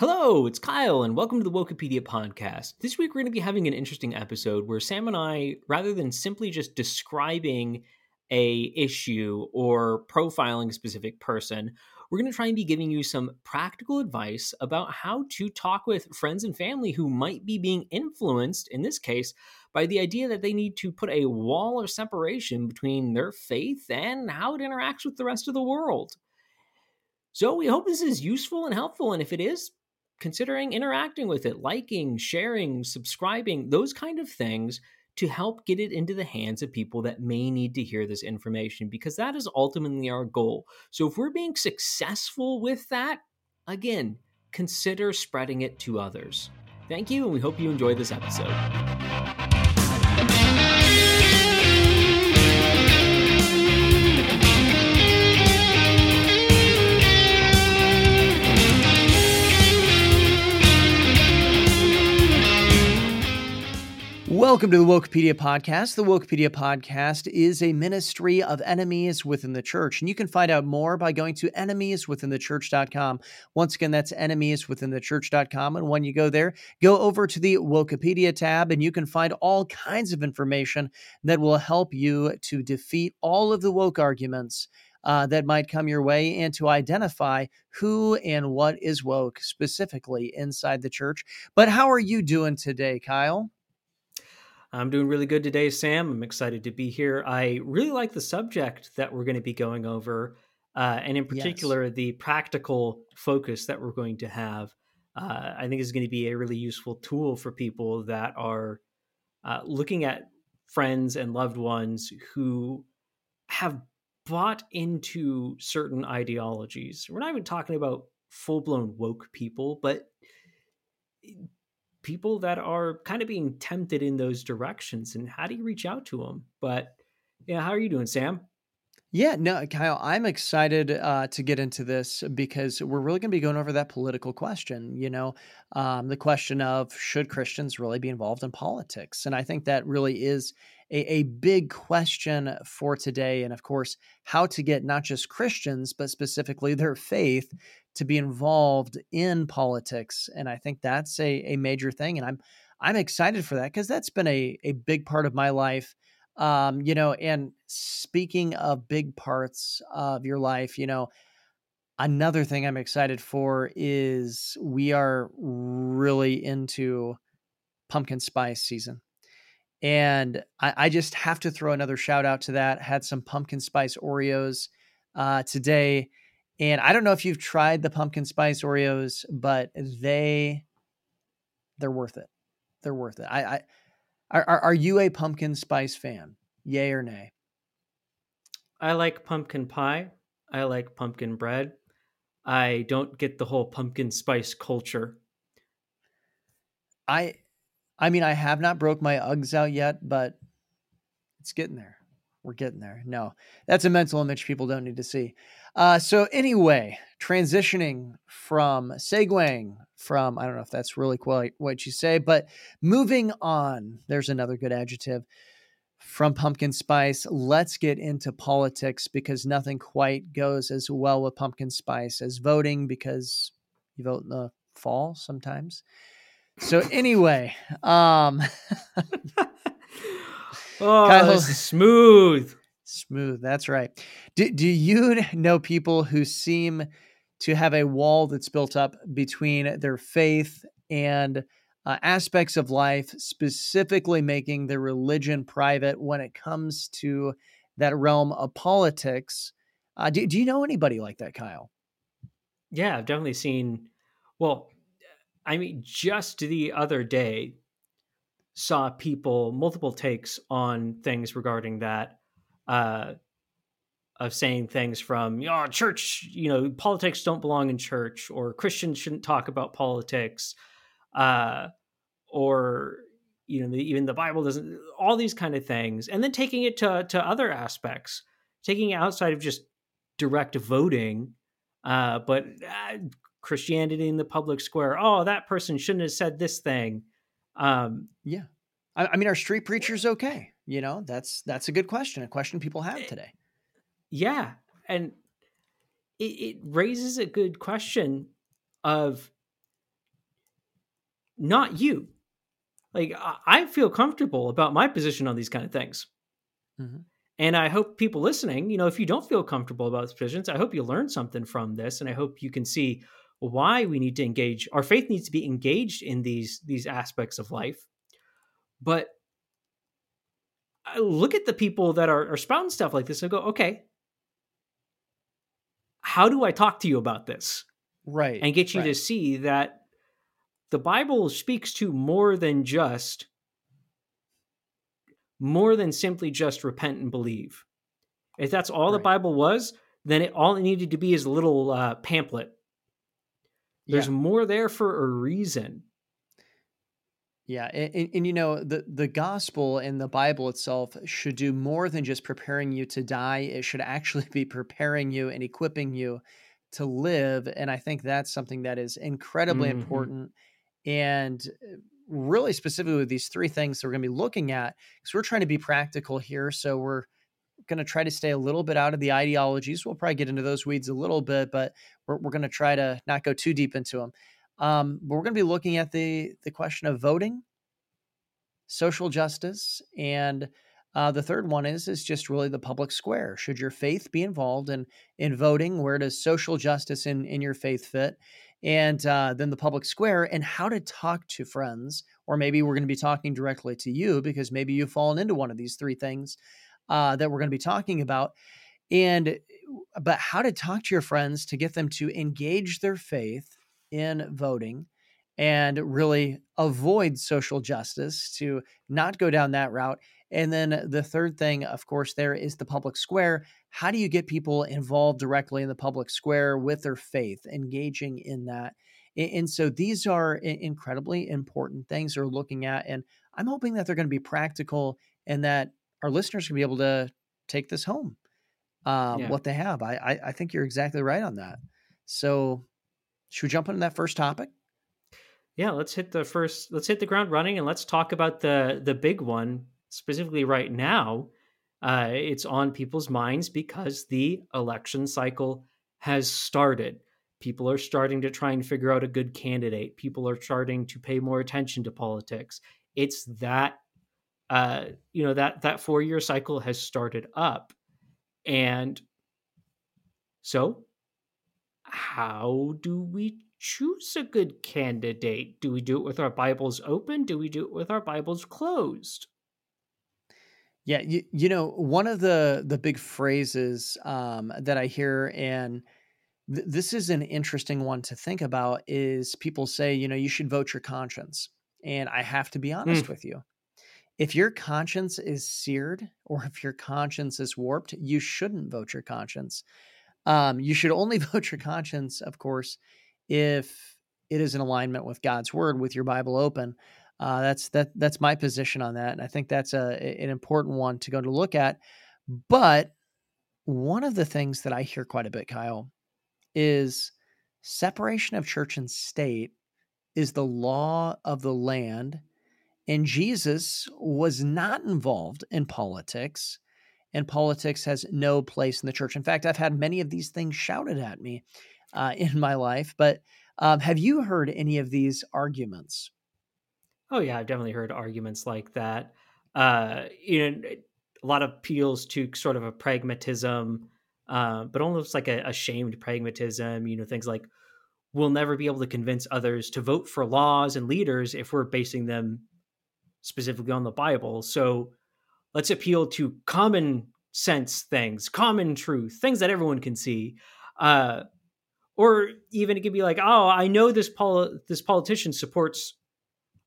Hello, it's Kyle, and welcome to the Wokepedia podcast. This week we're going to be having an interesting episode where Sam and I, rather than simply just describing a issue or profiling a specific person, we're going to try and be giving you some practical advice about how to talk with friends and family who might be being influenced, in this case, by the idea that they need to put a wall of separation between their faith and how it interacts with the rest of the world. So we hope this is useful and helpful, and if it is, considering interacting with it, liking, sharing, subscribing, those kind of things to help get it into the hands of people that may need to hear this information because that is ultimately our goal. So if we're being successful with that, again, consider spreading it to others. Thank you, and we hope you enjoy this episode. Welcome to the Wokepedia Podcast. The Wokepedia Podcast is a ministry of enemies within the church, and you can find out more by going to enemieswithinthechurch.com. Once again, that's enemieswithinthechurch.com. And when you go there, go over to the Wokepedia tab, and you can find all kinds of information that will help you to defeat all of the woke arguments uh, that might come your way and to identify who and what is woke specifically inside the church. But how are you doing today, Kyle? I'm doing really good today, Sam. I'm excited to be here. I really like the subject that we're going to be going over, uh, and in particular, yes. the practical focus that we're going to have. Uh, I think is going to be a really useful tool for people that are uh, looking at friends and loved ones who have bought into certain ideologies. We're not even talking about full blown woke people, but people that are kind of being tempted in those directions and how do you reach out to them but yeah how are you doing sam yeah, no, Kyle, I'm excited uh, to get into this because we're really going to be going over that political question. You know, um, the question of should Christians really be involved in politics? And I think that really is a, a big question for today. And of course, how to get not just Christians, but specifically their faith to be involved in politics. And I think that's a, a major thing. And I'm I'm excited for that because that's been a, a big part of my life. Um, you know, and speaking of big parts of your life, you know, another thing I'm excited for is we are really into pumpkin spice season. And I, I, just have to throw another shout out to that. Had some pumpkin spice Oreos uh, today. And I don't know if you've tried the pumpkin spice Oreos, but they they're worth it. They're worth it. I, I are, are you a pumpkin spice fan? Yay or nay? I like pumpkin pie. I like pumpkin bread. I don't get the whole pumpkin spice culture. I I mean, I have not broke my Uggs out yet, but it's getting there. We're getting there. No, that's a mental image people don't need to see. Uh, so anyway, transitioning from segueing from I don't know if that's really quite what you say, but moving on. There's another good adjective from pumpkin spice. Let's get into politics because nothing quite goes as well with pumpkin spice as voting because you vote in the fall sometimes. So anyway, um Oh, Kyle, this is smooth. Smooth, that's right. Do do you know people who seem to have a wall that's built up between their faith and uh, aspects of life, specifically making their religion private when it comes to that realm of politics? Uh, do, do you know anybody like that, Kyle? Yeah, I've definitely seen. Well, I mean, just the other day, saw people multiple takes on things regarding that, uh, of saying things from, oh, church, you know, politics don't belong in church, or Christians shouldn't talk about politics, uh, or you know, even the Bible doesn't. All these kind of things, and then taking it to to other aspects, taking it outside of just direct voting, uh, but uh, Christianity in the public square. Oh, that person shouldn't have said this thing. Um, yeah, I, I mean, are street preachers okay? You know, that's that's a good question. A question people have eh, today. Yeah, and it, it raises a good question of not you. Like I feel comfortable about my position on these kind of things. Mm-hmm. And I hope people listening, you know, if you don't feel comfortable about these positions, I hope you learn something from this, and I hope you can see why we need to engage. Our faith needs to be engaged in these these aspects of life. But I look at the people that are, are spouting stuff like this and go, okay, how do I talk to you about this? Right. And get you right. to see that the Bible speaks to more than just more than simply just repent and believe. If that's all right. the Bible was, then it all it needed to be is a little uh, pamphlet. There's yeah. more there for a reason. Yeah, and, and, and, you know the the gospel and the Bible itself should do more than just preparing you to die. It should actually be preparing you and equipping you to live. And I think that's something that is incredibly mm-hmm. important. And uh, really specifically with these three things that we're going to be looking at, because we're trying to be practical here. So we're going to try to stay a little bit out of the ideologies. We'll probably get into those weeds a little bit, but we're, we're going to try to not go too deep into them. Um, but we're going to be looking at the the question of voting, social justice, and uh, the third one is is just really the public square. Should your faith be involved in in voting? Where does social justice in in your faith fit? And uh, then the public square and how to talk to friends, or maybe we're going to be talking directly to you because maybe you've fallen into one of these three things uh, that we're going to be talking about. And but how to talk to your friends to get them to engage their faith in voting and really avoid social justice to not go down that route and then the third thing, of course, there is the public square. How do you get people involved directly in the public square with their faith, engaging in that? And so these are incredibly important things we're looking at. And I'm hoping that they're going to be practical and that our listeners can be able to take this home, um, yeah. what they have. I, I, I think you're exactly right on that. So should we jump into that first topic? Yeah, let's hit the first. Let's hit the ground running, and let's talk about the the big one specifically right now, uh, it's on people's minds because the election cycle has started. People are starting to try and figure out a good candidate. People are starting to pay more attention to politics. It's that, uh, you know, that that four year cycle has started up, and so how do we choose a good candidate? Do we do it with our Bibles open? Do we do it with our Bibles closed? Yeah, you, you know, one of the the big phrases um, that I hear, and th- this is an interesting one to think about, is people say, you know, you should vote your conscience. And I have to be honest mm. with you. If your conscience is seared or if your conscience is warped, you shouldn't vote your conscience. Um, you should only vote your conscience, of course, if it is in alignment with God's word, with your Bible open. Uh, that's that that's my position on that, and I think that's a an important one to go to look at. But one of the things that I hear quite a bit, Kyle, is separation of church and state is the law of the land, and Jesus was not involved in politics, and politics has no place in the church. In fact, I've had many of these things shouted at me uh, in my life. But um, have you heard any of these arguments? Oh yeah, I've definitely heard arguments like that. Uh, you know, a lot of appeals to sort of a pragmatism, uh, but almost like a, a shamed pragmatism. You know, things like we'll never be able to convince others to vote for laws and leaders if we're basing them specifically on the Bible. So let's appeal to common sense things, common truth, things that everyone can see. Uh, or even it could be like, oh, I know this pol- this politician supports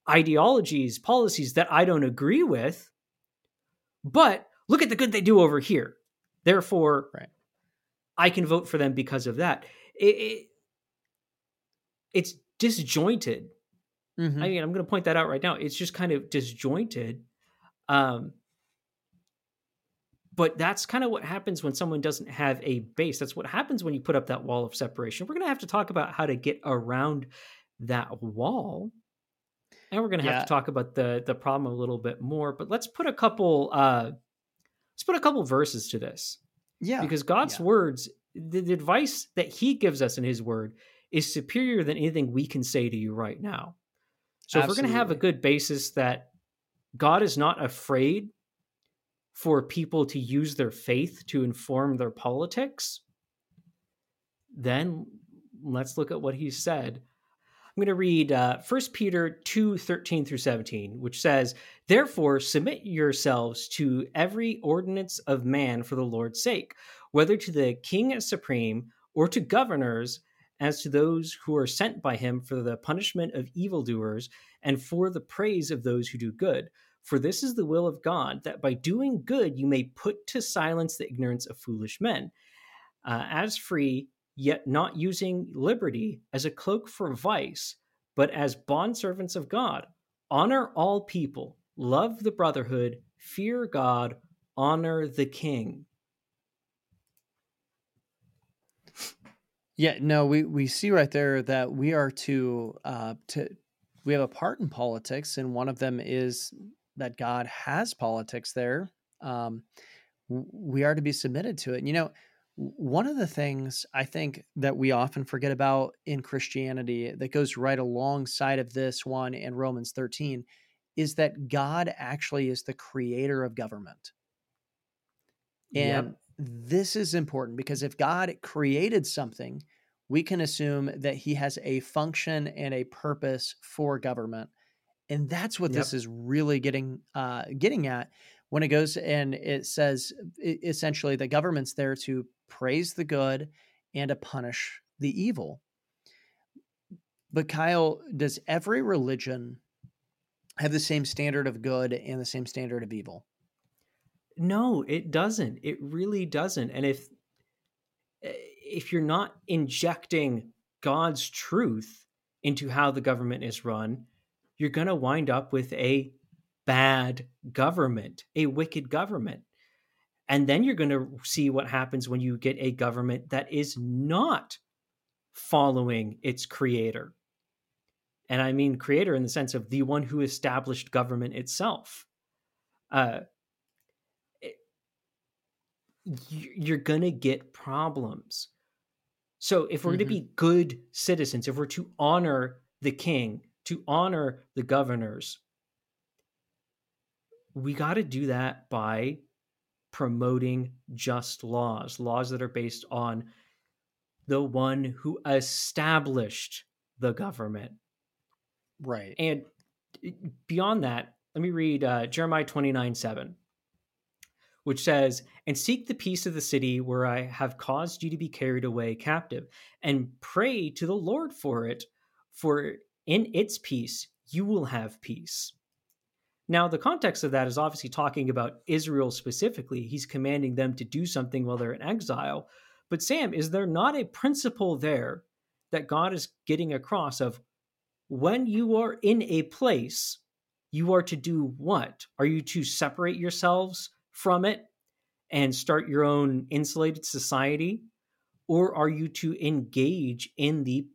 ideologies, policies that I don't agree with, but look at the good they do over here. Therefore, right. I can vote for them because of that. It, it it's disjointed. Mm-hmm. I mean, I'm going to point that out right now. It's just kind of disjointed. Um, but that's kind of what happens when someone doesn't have a base. That's what happens when you put up that wall of separation. We're going to have to talk about how to get around that wall and we're going to have yeah. to talk about the the problem a little bit more but let's put a couple uh let's put a couple verses to this yeah because god's yeah. words the, the advice that he gives us in his word is superior than anything we can say to you right now So if we're going to have a good basis that God is not afraid for people to use their faith to inform their politics, then let's look at what he said. I'm going to read uh, 1 Peter 2 13 through 17, which says, Therefore, submit yourselves to every ordinance of man for the Lord's sake, whether to the king as supreme or to governors as to those who are sent by him for the punishment of evildoers and for the praise of those who do good. For this is the will of God, that by doing good you may put to silence the ignorance of foolish men. Uh, as free, yet not using liberty as a cloak for vice, but as bondservants of God. Honor all people, love the brotherhood, fear God, honor the king. Yeah, no, we we see right there that we are to uh to we have a part in politics, and one of them is that God has politics there. Um, we are to be submitted to it. And, you know, one of the things I think that we often forget about in Christianity that goes right alongside of this one and Romans 13 is that God actually is the creator of government. And Yep. this is important because if God created something, we can assume that he has a function and a purpose for government. And that's what this is really getting uh, getting at when it goes and it says essentially the government's there to praise the good and to punish the evil. But Kyle, does every religion have the same standard of good and the same standard of evil? No, it doesn't. It really doesn't. And if eh, if you're not injecting God's truth into how the government is run, you're going to wind up with a bad government, a wicked government. And then you're going to see what happens when you get a government that is not following its creator. And I mean creator in the sense of the one who established government itself. Uh, it- you're going to get problems. So if we're going Mhm. to be good citizens, if we're to honor the king, to honor the governors, we got to do that by promoting just laws, laws that are based on the one who established the government. Right. And eh, beyond that, let me read uh, Jeremiah 29 7, which says, And seek the peace of the city where I have caused you to be carried away captive, and pray to the Lord for it, for in its peace you will have peace. Now, the context of that is obviously talking about Israel specifically. He's commanding them to do something while they're in exile. But, Sam, is there not a principle there that God is getting across of when you are in a place, you are to do what? Are you to separate yourselves from it and start your own insulated society? Or are you to engage in the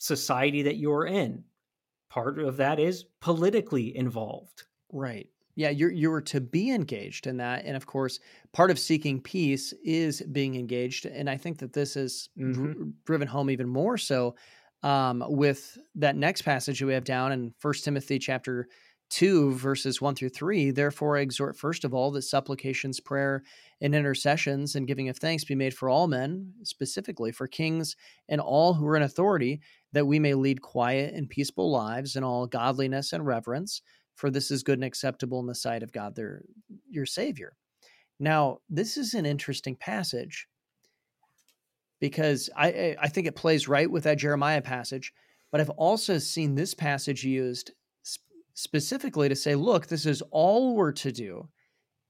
society that you're in? Part of that is politically involved. Right. Yeah, you're you were to be engaged in that, and of course, part of seeking peace is being engaged. And I think that this is dr- Mhm. driven home even more so um, with that next passage that we have down in First Timothy chapter two, verses one through three. Therefore, I exhort first of all that supplications, prayer, and intercessions, and giving of thanks be made for all men, specifically for kings and all who are in authority, that we may lead quiet and peaceful lives in all godliness and reverence for this is good and acceptable in the sight of God, their your Savior. Now, this is an interesting passage because I I think it plays right with that Jeremiah passage, but I've also seen this passage used specifically to say, look, this is all we're to do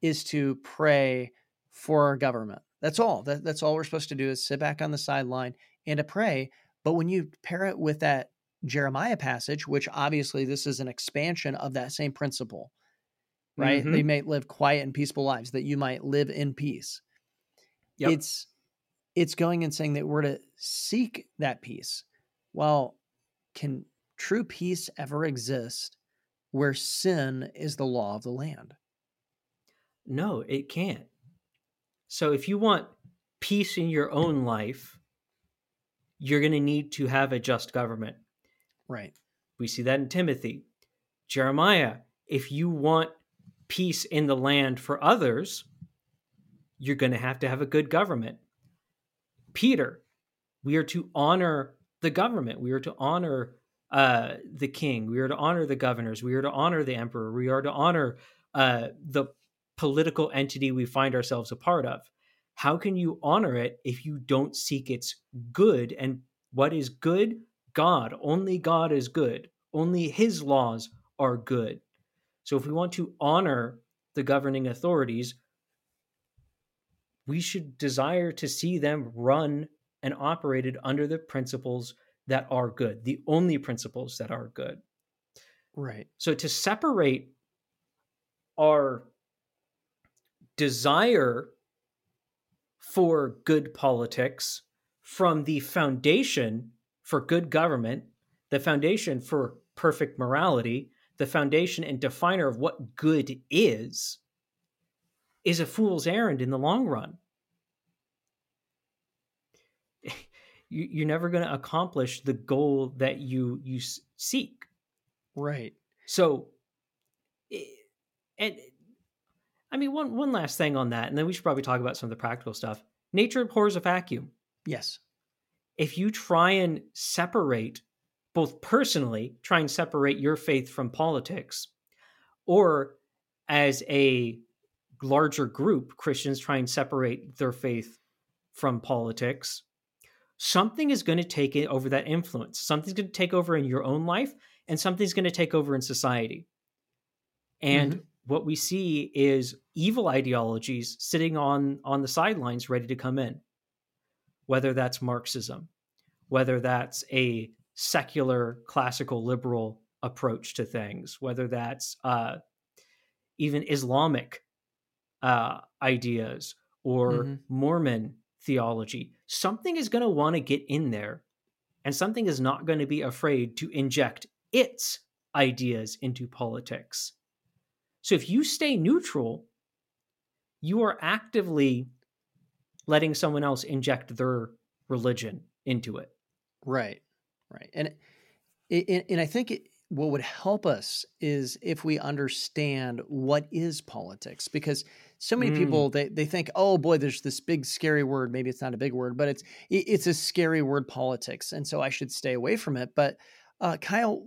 is to pray for our government. That's all. That, that's all we're supposed to do is sit back on the sideline and to pray. But when you pair it with that Jeremiah passage, which obviously this is an expansion of that same principle, right? Mhm. They may live quiet and peaceful lives, that you might live in peace. Yep. It's it's going and saying that we're to seek that peace. Well, can true peace ever exist where sin is the law of the land? No, it can't. So if you want peace in your own life, you're going to need to have a just government. Right. We see that in Timothy. Jeremiah, if you want peace in the land for others, you're going to have to have a good government. Peter, we are to honor the government. We are to honor uh, the king. We are to honor the governors. We are to honor the emperor. We are to honor uh, the political entity we find ourselves a part of. How can you honor it if you don't seek its good? And what is good? God. Only God is good. Only his laws are good. So if we want to honor the governing authorities, we should desire to see them run and operated under the principles that are good, the only principles that are good. Right. So to separate our desire for good politics from the foundation for good government, the foundation for perfect morality, the foundation and definer of what good is, is a fool's errand in the long run. You, are never going to accomplish the goal that you you seek. Right. So, and I mean one one last thing on that, and then we should probably talk about some of the practical stuff. Nature abhors a vacuum. Yes. If you try and separate, both personally, try and separate your faith from politics, or as a larger group, Christians try and separate their faith from politics something is going to take it over that influence. Something's going to take over in your own life, and something's going to take over in society. And mm-hmm. what we see is evil ideologies sitting on on the sidelines, ready to come in. Whether that's Marxism, whether that's a secular classical liberal approach to things, whether that's uh, even Islamic uh, ideas or mm-hmm. Mormon theology, something is going to want to get in there and something is not going to be afraid to inject its ideas into politics. So if you stay neutral, you are actively letting someone else inject their religion into it. Right. Right. And and, and I think it, what would help us is if we understand what is politics because so many mm. people they, they think oh boy there's this big scary word. Maybe it's not a big word but it's it's a scary word politics and so i should stay away from it but uh, kyle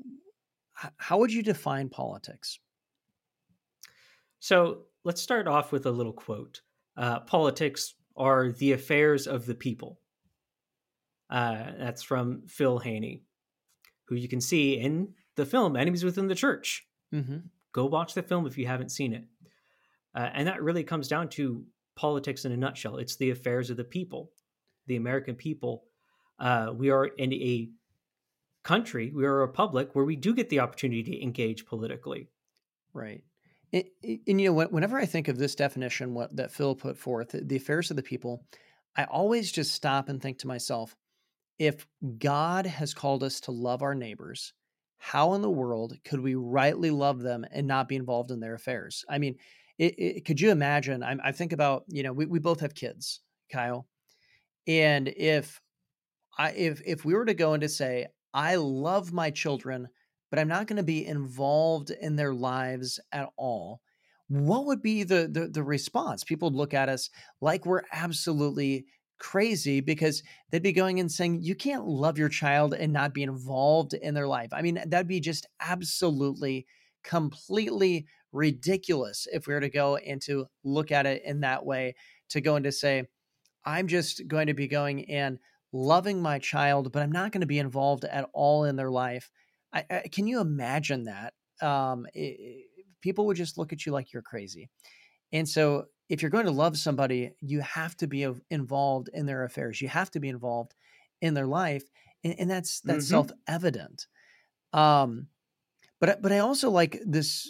how would you define politics? So let's start off with a little quote uh, politics are the affairs of the people. Uh, that's from phil haney who you can see in the film enemies within the church. Mm-hmm. go watch the film if you haven't seen it uh, and that really comes down to politics in a nutshell. It's the affairs of the people, the American people. Uh, we are in a country, we are a republic where we do get the opportunity to engage politically. Right. And, and you know, whenever I think of this definition, what that Phil put forth, the affairs of the people, I always just stop and think to myself, if God has called us to love our neighbors, how in the world could we rightly love them and not be involved in their affairs? I mean, it, it, could you imagine? I, I think about you know we, we both have kids, Kyle, and if I if if we were to go and to say I love my children, but I'm not going to be involved in their lives at all, what would be the, the the response? People would look at us like we're absolutely crazy because they'd be going and saying you can't love your child and not be involved in their life. I mean, that'd be just absolutely completely ridiculous if we were to go and to look at it in that way to go and to say i'm just going to be going and loving my child but i'm not going to be involved at all in their life. I, I, can you imagine that? Um, it, people would just look at you like you're crazy. And so if you're going to love somebody you have to be involved in their affairs. You have to be involved in their life and, and that's that's mm-hmm. self-evident. Um, but but I also like this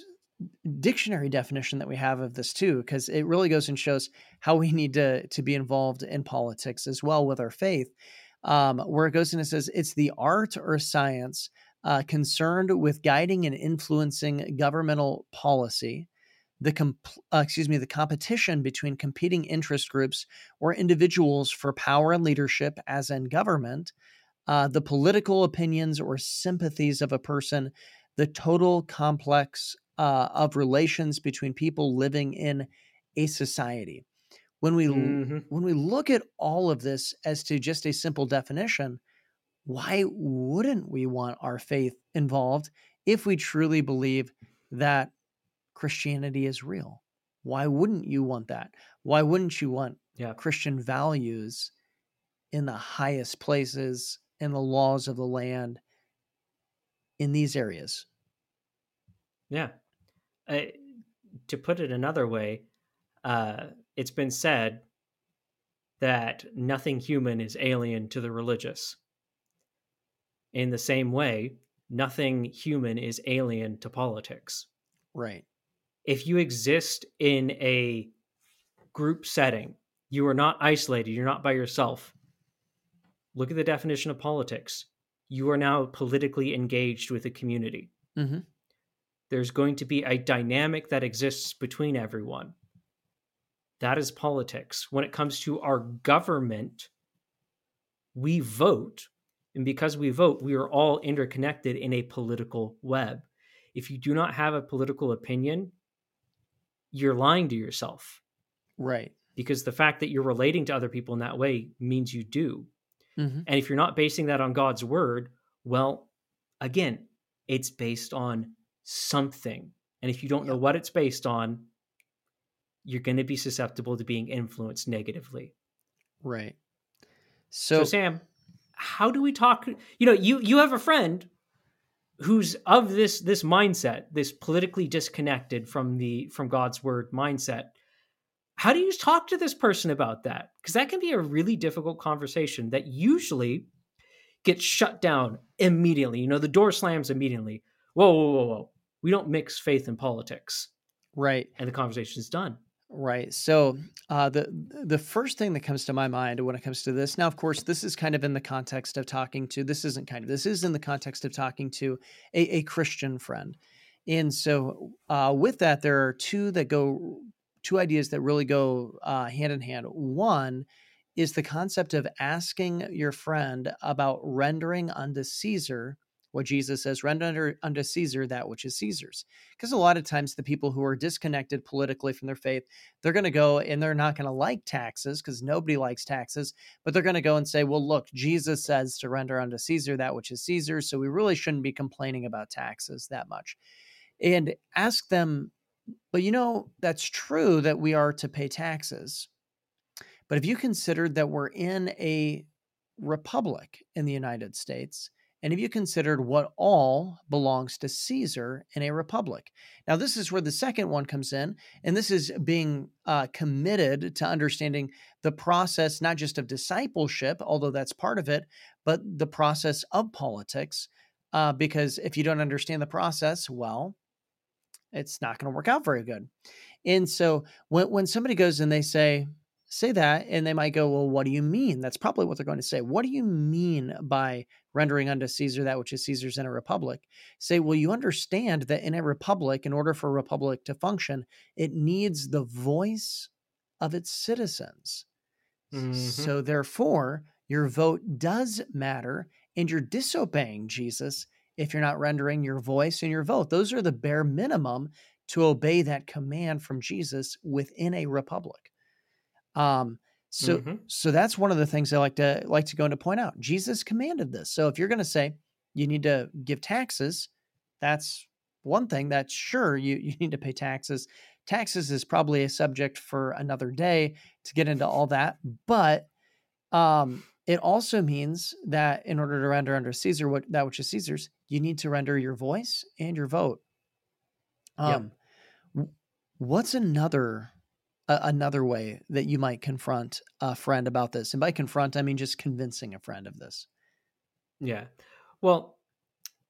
dictionary definition that we have of this too, because it really goes and shows how we need to to be involved in politics as well with our faith. Um, where it goes and it says it's the art or science uh, concerned with guiding and influencing governmental policy, the comp- uh, excuse me the competition between competing interest groups or individuals for power and leadership as in government uh, the political opinions or sympathies of a person, the total complex uh, of relations between people living in a society. When we Mm-hmm. when we look at all of this as to just a simple definition, why wouldn't we want our faith involved if we truly believe that Christianity is real? Why wouldn't you want that? Why wouldn't you want Yeah. Christian values in the highest places in the laws of the land in these areas? Yeah. Uh, to put it another way, uh, it's been said that nothing human is alien to the religious. In the same way, nothing human is alien to politics. Right. If you exist in a group setting, you are not isolated, you're not by yourself. Look at the definition of politics. You are now politically engaged with a community hmm there's going to be a dynamic that exists between everyone. That is politics. When it comes to our government, we vote. And because we vote, we are all interconnected in a political web. If you do not have a political opinion, you're lying to yourself Right. because the fact that you're relating to other people in that way means you do. hmm And if you're not basing that on God's word, well, again, it's based on something. And if you don't know what it's based on, you're going to be susceptible to being influenced negatively. Right. So, So, Sam, how do we talk? You know, you you have a friend who's of this this mindset, this politically disconnected from the from God's word mindset. How do you talk to this person about that? Because that can be a really difficult conversation that usually gets shut down immediately. You know, the door slams immediately. Whoa, whoa, whoa, whoa. We don't mix faith and politics. right. And the conversation is done. Right. So uh, the the first thing that comes to my mind when it comes to this, now of course this is kind of in the context of talking to. This isn't kind of. This is in the context of talking to a, a Christian friend, and so uh, with that there are two that go, two ideas that really go uh, hand in hand. One is the concept of asking your friend about rendering unto Caesar what Jesus says, render unto, unto Caesar that which is Caesar's. Because a lot of times the people who are disconnected politically from their faith they're going to go and they're not going to like taxes because nobody likes taxes, but they're going to go and say, well, look, Jesus says to render unto Caesar that which is Caesar's. So we really shouldn't be complaining about taxes that much. And ask them, but you know, that's true that we are to pay taxes. But have you considered that we're in a republic in the United States? And have you considered what all belongs to Caesar in a republic? Now, this is where the second one comes in, and this is being uh, committed to understanding the process, not just of discipleship, although that's part of it, but the process of politics. Uh, because if you don't understand the process, well, it's not going to work out very good. And so when, when somebody goes and they say, say that, and they might go, well, what do you mean? That's probably what they're going to say. What do you mean by rendering unto Caesar that which is Caesar's in a republic? Say, well, you understand that in a republic, in order for a republic to function, it needs the voice of its citizens. Mhm. So therefore, your vote does matter, and you're disobeying Jesus if you're not rendering your voice and your vote. Those are the bare minimum to obey that command from Jesus within a republic. Um, so Mhm. so that's one of the things I like to like to go into point out. Jesus commanded this. So if you're going to say you need to give taxes, that's one thing. That's sure you you need to pay taxes. Taxes is probably a subject for another day to get into all that, but um, it also means that in order to render under Caesar what that which is Caesar's, you need to render your voice and your vote. Yep. Um, w- what's another a another way that you might confront a friend about this? And by confront, I mean just convincing a friend of this. Yeah. Well,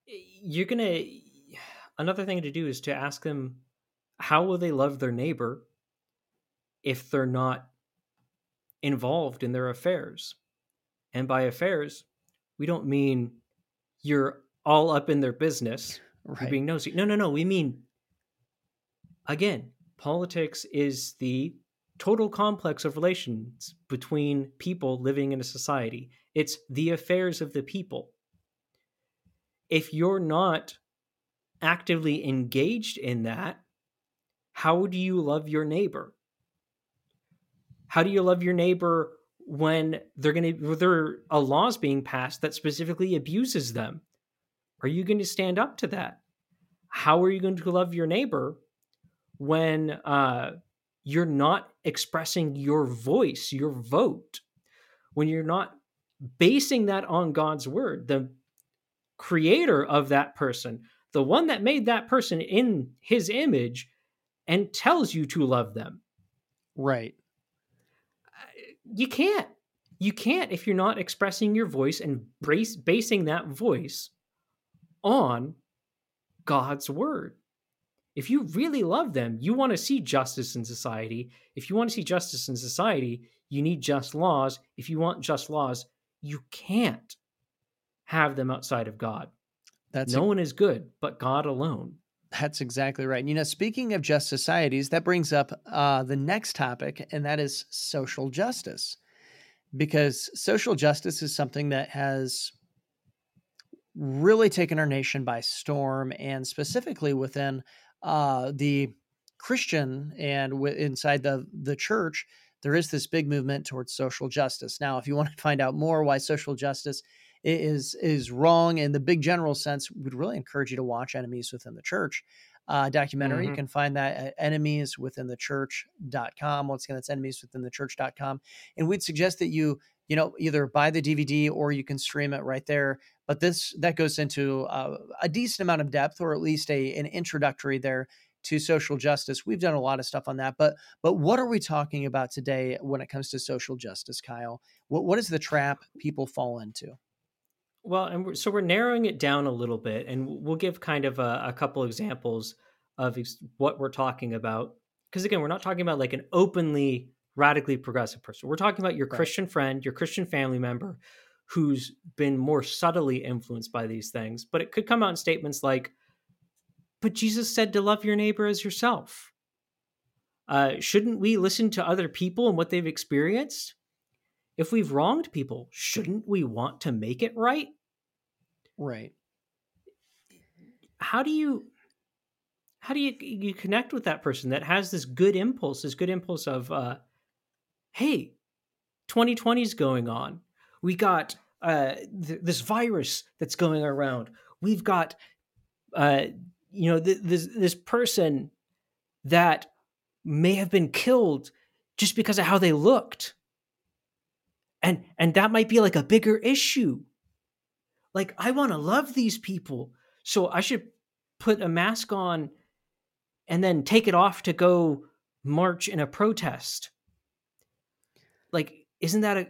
you're going to another thing to do is to ask them how will they love their neighbor if they're not involved in their affairs. And by affairs, we don't mean you're all up in their business, Right. being nosy. No, no, no. We mean again, politics is the total complex of relations between people living in a society. it's the affairs of the people. If you're not actively engaged in that, how do you love your neighbor? How do you love your neighbor when they're going to there a uh, laws being passed that specifically abuses them? Are you going to stand up to that? How are you going to love your neighbor when uh, you're not expressing your voice, your vote, when you're not basing that on God's word, the creator of that person, the one that made that person in his image and tells you to love them. Right. You can't. You can't if you're not expressing your voice and brace, basing that voice on God's word. If you really love them, you want to see justice in society. If you want to see justice in society, you need just laws. If you want just laws, you can't have them outside of God. That's no a, one is good but God alone. That's exactly right. You know, speaking of just societies, that brings up uh, the next topic, and that is social justice. Because social justice is something that has really taken our nation by storm, and specifically within uh, the Christian and w- inside the the church, there is this big movement towards social justice. Now, if you want to find out more why social justice is is wrong in the big general sense, we'd really encourage you to watch Enemies Within the Church uh, documentary. Mm-hmm. You can find that at enemieswithinthechurch.com. Once again, that's enemieswithinthechurch.com. And we'd suggest that you, you know, either buy the DVD or you can stream it right there. But this that goes into uh, a decent amount of depth, or at least a an introductory there to social justice. We've done a lot of stuff on that, but but what are we talking about today when it comes to social justice, Kyle? What what is the trap people fall into? Well, and we're, so we're narrowing it down a little bit, and we'll give kind of a, a couple examples of ex- what we're talking about. Because again, we're not talking about like an openly radically progressive person. We're talking about your right. Christian friend, your Christian family member, who's been more subtly influenced by these things. But it could come out in statements like, "But Jesus said to love your neighbor as yourself." Uh, shouldn't we listen to other people and what they've experienced? if we've wronged people, shouldn't we want to make it right? Right. How do you how do you you connect with that person that has this good impulse, this good impulse of uh hey, 2020 is going on. We got uh th- this virus that's going around. We've got uh you know th- this this person that may have been killed just because of how they looked. And and that might be like a bigger issue. Like i want to love these people so i should put a mask on and then take it off to go march in a protest. Like isn't that a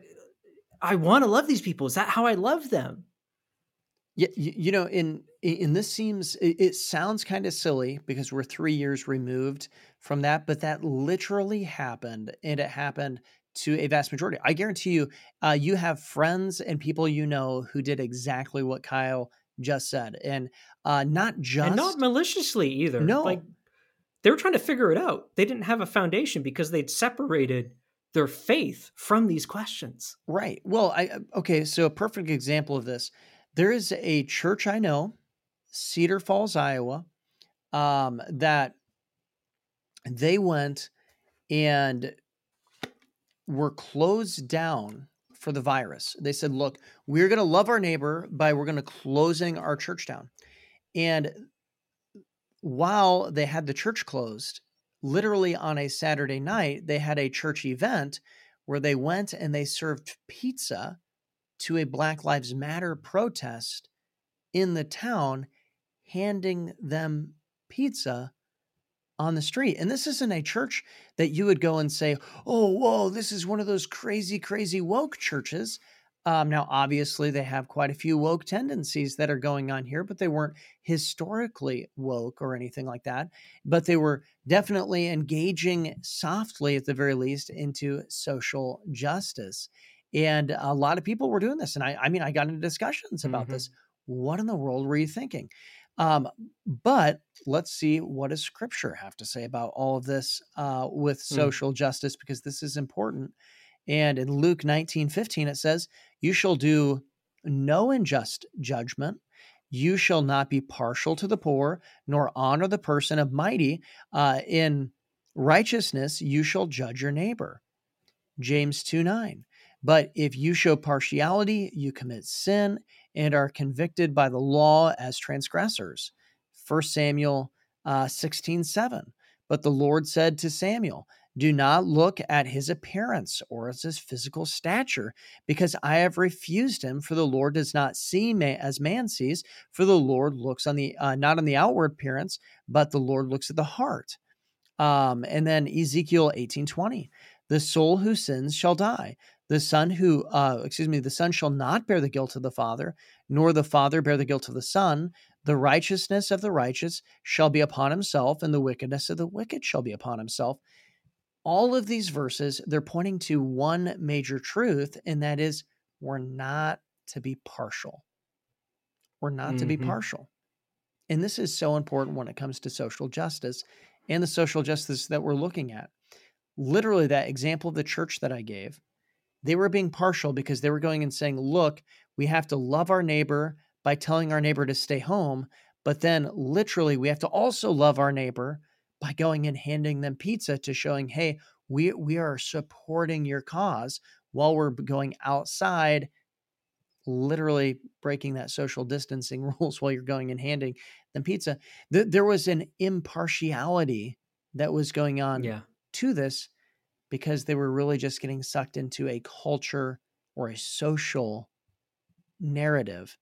i want to love these people is that how i love them yeah you, you know in in this seems it, it sounds kind of silly because we're three years removed from that but that literally happened and it happened to a vast majority. I guarantee you, uh, you have friends and people you know who did exactly what Kyle just said, and uh, not just and not maliciously either. No, like they were trying to figure it out. They didn't have a foundation because they'd separated their faith from these questions. Right. Well, I uh, okay. So a perfect example of this, there is a church I know, Cedar Falls, Iowa, um, that they went and were closed down for the virus. They said, look, we're going to love our neighbor by we're going to closing our church down. And while they had the church closed, literally on a Saturday night, they had a church event where they went and they served pizza to a Black Lives Matter protest in the town, handing them pizza on the street. And this isn't a church that you would go and say, oh, whoa, this is one of those crazy, crazy woke churches. Um, now, obviously, they have quite a few woke tendencies that are going on here, but they weren't historically woke or anything like that. But they were definitely engaging softly, at the very least, into social justice. And a lot of people were doing this. And I, I mean, I got into discussions about mm-hmm. this. What in the world were you thinking? Um, but let's see what does Scripture have to say about all of this uh, with hmm. social mm. justice, because this is important. And in Luke 19 15, it says, You shall do no unjust judgment. You shall not be partial to the poor, nor honor the person of mighty. Uh, in righteousness, you shall judge your neighbor. James 2 9. But if you show partiality, you commit sin and are convicted by the law as transgressors. 1 Samuel uh, 16 7. But the Lord said to Samuel, Do not look at his appearance or as his physical stature, because I have refused him. For the Lord does not see man as man sees, for the Lord looks on the uh, not on the outward appearance, but the Lord looks at the heart. Um, and then Ezekiel eighteen twenty, the soul who sins shall die. The son who, uh, excuse me, the son shall not bear the guilt of the father, nor the father bear the guilt of the son. The righteousness of the righteous shall be upon himself, and the wickedness of the wicked shall be upon himself. All of these verses, they're pointing to one major truth, and that is we're not to be partial. We're not mm-hmm. to be mm-hmm. partial. And this is so important when it comes to social justice and the social justice that we're looking at. Literally, that example of the church that I gave, they were being partial because they were going and saying, look, we have to love our neighbor by telling our neighbor to stay home. But then literally, we have to also love our neighbor by going and handing them pizza to showing, hey, we, we are supporting your cause while we're going outside, literally breaking that social distancing rules while you're going and handing them pizza. there was an impartiality that was going on yeah. to this because they were really just getting sucked into a culture or a social narrative.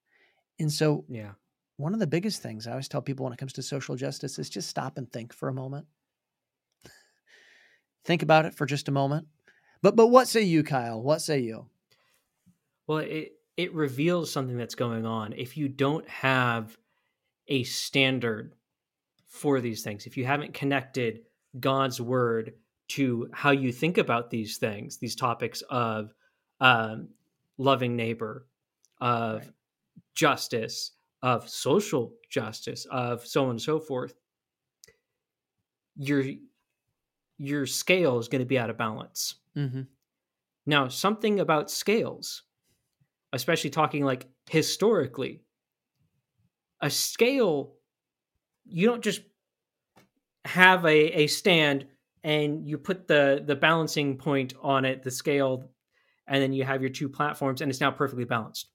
And so, yeah, one of the biggest things I always tell people when it comes to social justice is just stop and think for a moment. think about it for just a moment. But but what say you, Kyle? What say you? Well, it it reveals something that's going on. If you don't have a standard for these things, if you haven't connected God's word to how you think about these things, these topics of um, loving neighbor, of right. justice, of social justice, of so on and so forth, your your scale is going to be out of balance. Mm-hmm. Now, something about scales, especially talking like historically, a scale, you don't just have a, a stand and you put the the balancing point on it, the scale, and then you have your two platforms, and it's now perfectly balanced.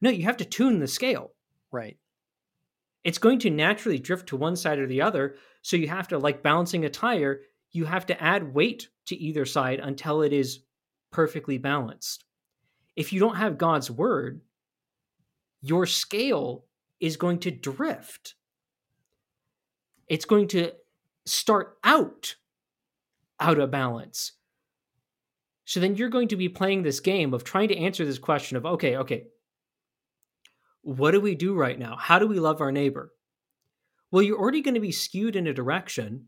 No, you have to tune the scale. Right. It's going to naturally drift to one side or the other. So you have to, like balancing a tire, you have to add weight to either side until it is perfectly balanced. If you don't have God's word, your scale is going to drift. It's going to start out out of balance. So then you're going to be playing this game of trying to answer this question of okay, okay, what do we do right now? How do we love our neighbor? Well, you're already going to be skewed in a direction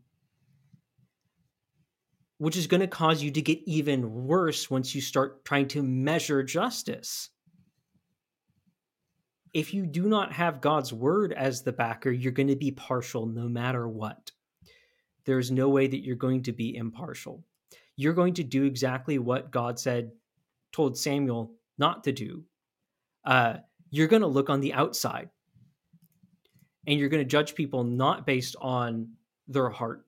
which is going to cause you to get even worse once you start trying to measure justice. If you do not have God's word as the backer, you're going to be partial no matter what there's no way that you're going to be impartial. You're going to do exactly what God said, told Samuel not to do. Uh, you're going to look on the outside and you're going to judge people not based on their heart,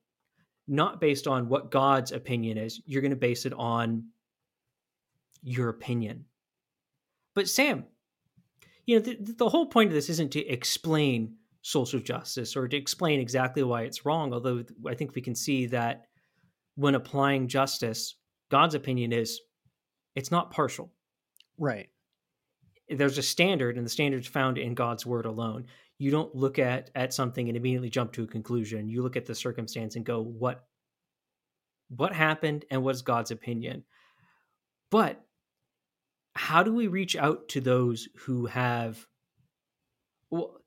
not based on what God's opinion is. You're going to base it on your opinion. But Sam, you know, the, the whole point of this isn't to explain social justice or to explain exactly why it's wrong. Although I think we can see that when applying justice, God's opinion is it's not partial. Right. There's a standard, and the standard's found in God's word alone. You don't look at at something and immediately jump to a conclusion. You look at the circumstance and go, what what happened and what's God's opinion? But how do we reach out to those who have well,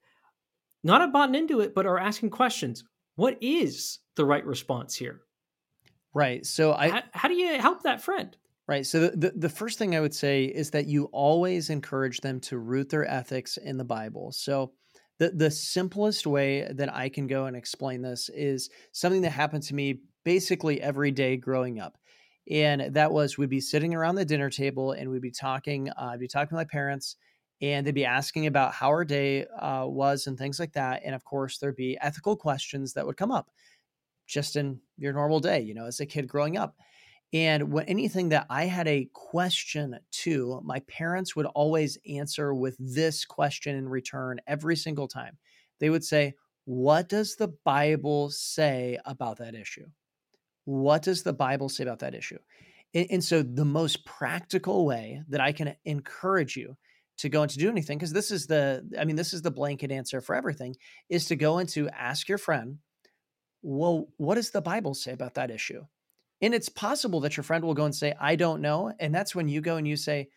not have bought into it, but are asking questions. What is the right response here? Right. So I how, how do you help that friend? Right. So the, the, first thing I would say is that you always encourage them to root their ethics in the Bible. So the the simplest way that I can go and explain this is something that happened to me basically every day growing up. and that was we'd be sitting around the dinner table and we'd be talking. Uh, I'd be talking to my parents, and they'd be asking about how our day uh, was and things like that. And of course, there'd be ethical questions that would come up, just in your normal day, you know, as a kid growing up. And when anything that I had a question to, my parents would always answer with this question in return every single time. They would say, What does the Bible say about that issue? What does the Bible say about that issue? And, and so, the most practical way that I can encourage you to go and to do anything, because this is the, I mean, this is the blanket answer for everything, is to go and to ask your friend, Well, what does the Bible say about that issue? And it's possible that your friend will go and say, I don't know. And that's when you go and you say,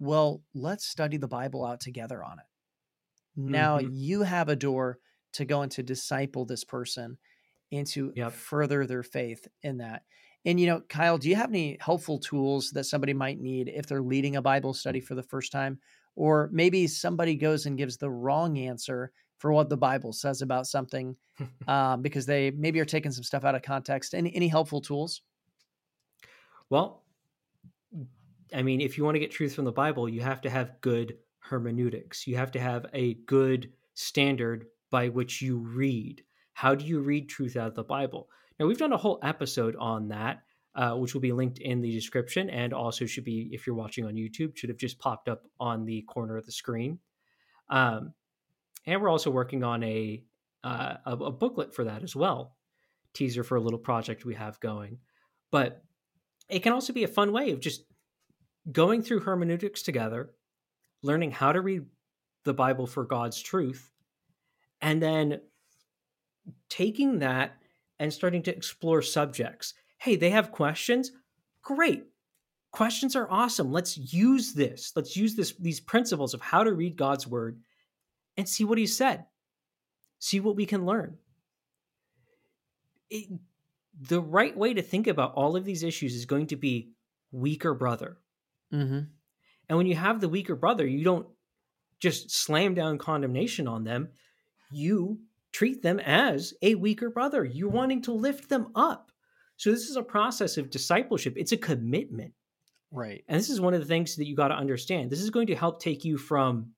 Well, let's study the Bible out together on it. Now Mhm. you have a door to go and to disciple this person and to Yep. further their faith in that. And, you know, Kyle, do you have any helpful tools that somebody might need if they're leading a Bible study for the first time? Or maybe somebody goes and gives the wrong answer for what the Bible says about something um, because they maybe are taking some stuff out of context. Any, any helpful tools? Well, I mean, if you want to get truth from the Bible, you have to have good hermeneutics. You have to have a good standard by which you read. How do you read truth out of the Bible? Now, we've done a whole episode on that, uh, which will be linked in the description and also should be, if you're watching on YouTube, should have just popped up on the corner of the screen. Um, and we're also working on a, uh, a a booklet for that as well. Teaser for a little project we have going, but it can also be a fun way of just going through hermeneutics together, learning how to read the Bible for God's truth, and then taking that and starting to explore subjects. Hey, they have questions. Great. Questions are awesome. Let's use this. Let's use this these principles of how to read God's word and see what he said. See what we can learn. It, the right way to think about all of these issues is going to be weaker brother. Mm-hmm. And when you have the weaker brother, you don't just slam down condemnation on them. You treat them as a weaker brother. You're wanting to lift them up. So this is a process of discipleship. It's a commitment. Right. And this is one of the things that you got to understand. This is going to help take you from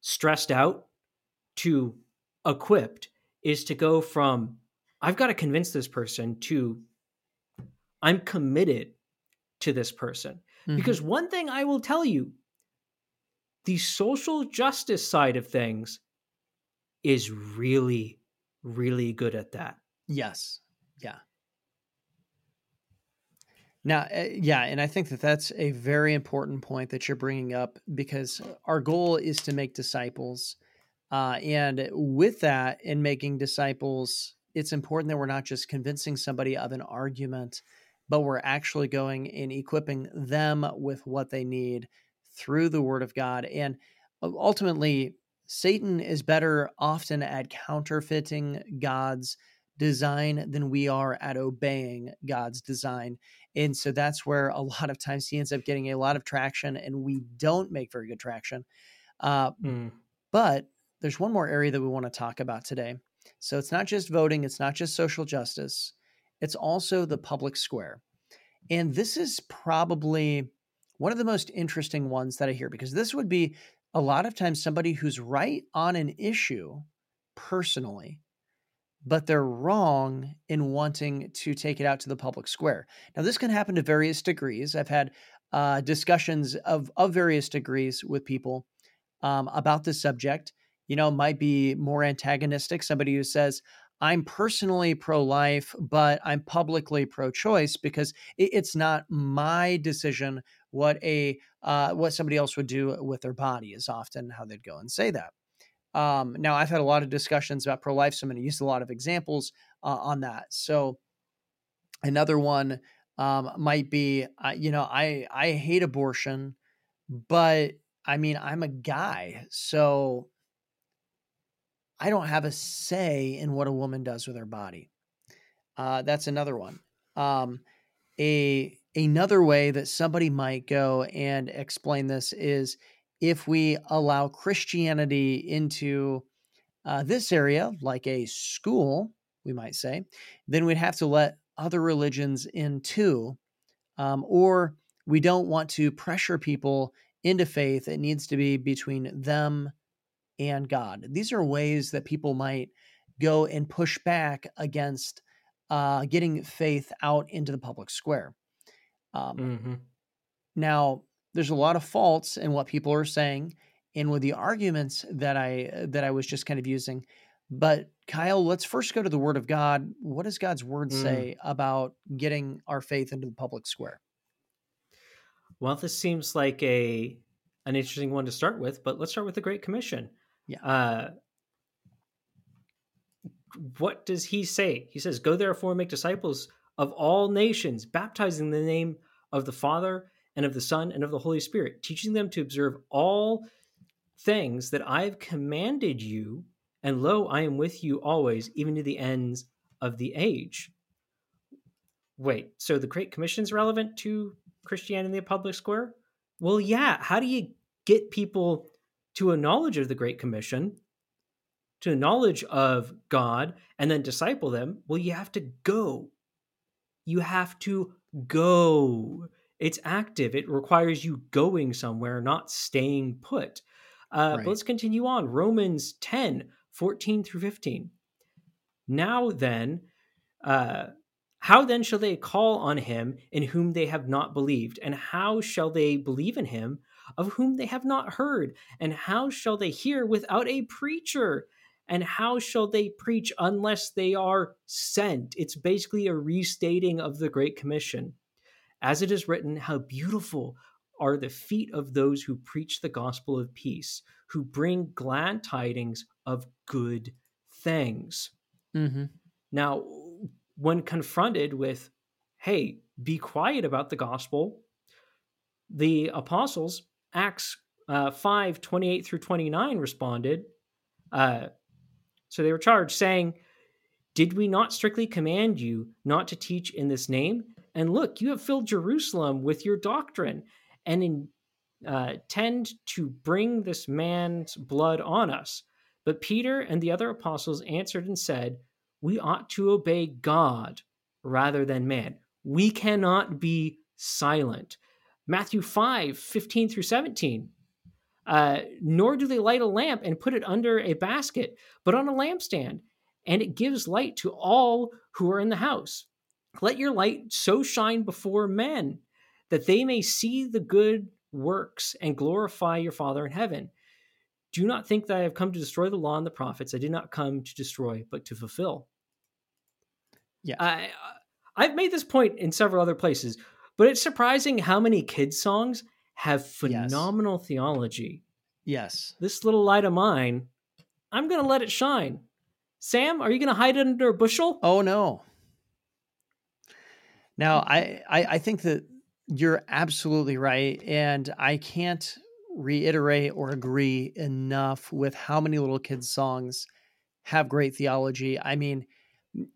stressed out to equipped is to go from I've got to convince this person to I'm committed to this person. Mhm. Because one thing I will tell you the social justice side of things is really, really good at that. Yes. Yeah. Now, uh, yeah, and I think that that's a very important point that you're bringing up because our goal is to make disciples. Uh, and with that, in making disciples, it's important that we're not just convincing somebody of an argument, but we're actually going and equipping them with what they need through the Word of God. And uh, ultimately, Satan is better often at counterfeiting God's design than we are at obeying God's design. And so that's where a lot of times he ends up getting a lot of traction and we don't make very good traction. Uh, Mm. but there's one more area that we want to talk about today. So it's not just voting, it's not just social justice, it's also the public square. And this is probably one of the most interesting ones that I hear because this would be a lot of times somebody who's right on an issue personally, but they're wrong in wanting to take it out to the public square. Now, this can happen to various degrees. I've had uh, discussions of, of various degrees with people um, about this subject. You know, might be more antagonistic, somebody who says, I'm personally pro life, but I'm publicly pro choice because it's not my decision what a uh, what somebody else would do with their body is often how they'd go and say that. Um, now, I've had a lot of discussions about pro life, so I'm going to use a lot of examples uh, on that. So, another one um, might be, uh, you know, I I hate abortion, but I mean, I'm a guy, so I don't have a say in what a woman does with her body. Uh, that's another one. Um, a another way that somebody might go and explain this is if we allow Christianity into uh, this area, like a school, we might say, then we'd have to let other religions in too. um, or we don't want to pressure people into faith. It needs to be between them and God. These are ways that people might go and push back against uh, getting faith out into the public square. Um, Mm-hmm. now, there's a lot of faults in what people are saying and with the arguments that I that I was just kind of using. But Kyle, let's first go to the Word of God. What does God's Word Mm. say about getting our faith into the public square? Well, this seems like a an interesting one to start with, but let's start with the Great Commission. Yeah. Uh, what does he say? He says, "Go therefore and make disciples of all nations, baptizing in the name of the Father and of the Son and of the Holy Spirit, teaching them to observe all things that I have commanded you. And lo, I am with you always, even to the ends of the age." Wait, so the Great Commission is relevant to Christianity in the public square? Well, yeah. How do you get people to a knowledge of the Great Commission, to a knowledge of God, and then disciple them? Well, you have to go. You have to go. It's active. It requires you going somewhere, not staying put. Uh, Right. But let's continue on. Romans 10 14 through 15. Now then, uh, how then shall they call on him in whom they have not believed? And how shall they believe in him of whom they have not heard? And how shall they hear without a preacher? And how shall they preach unless they are sent? It's basically a restating of the Great Commission. As it is written, how beautiful are the feet of those who preach the gospel of peace, who bring glad tidings of good things. Mm-hmm. Now, when confronted with, hey, be quiet about the gospel, the apostles, Acts uh, 5 28 through 29, responded. Uh, so they were charged, saying, Did we not strictly command you not to teach in this name? And look, you have filled Jerusalem with your doctrine and in, uh, tend to bring this man's blood on us. But Peter and the other apostles answered and said, We ought to obey God rather than man. We cannot be silent. Matthew 5 15 through 17. Uh, nor do they light a lamp and put it under a basket, but on a lampstand, and it gives light to all who are in the house. Let your light so shine before men that they may see the good works and glorify your Father in heaven. Do not think that I have come to destroy the law and the prophets. I did not come to destroy, but to fulfill. Yeah. I, I've made this point in several other places, but it's surprising how many kids' songs have phenomenal theology. Yes. This little light of mine, I'm going to let it shine. Sam, are you going to hide it under a bushel? Oh no. Now hmm. I, I I think that you're absolutely right, and I can't reiterate or agree enough with how many little kids songs have great theology. I mean,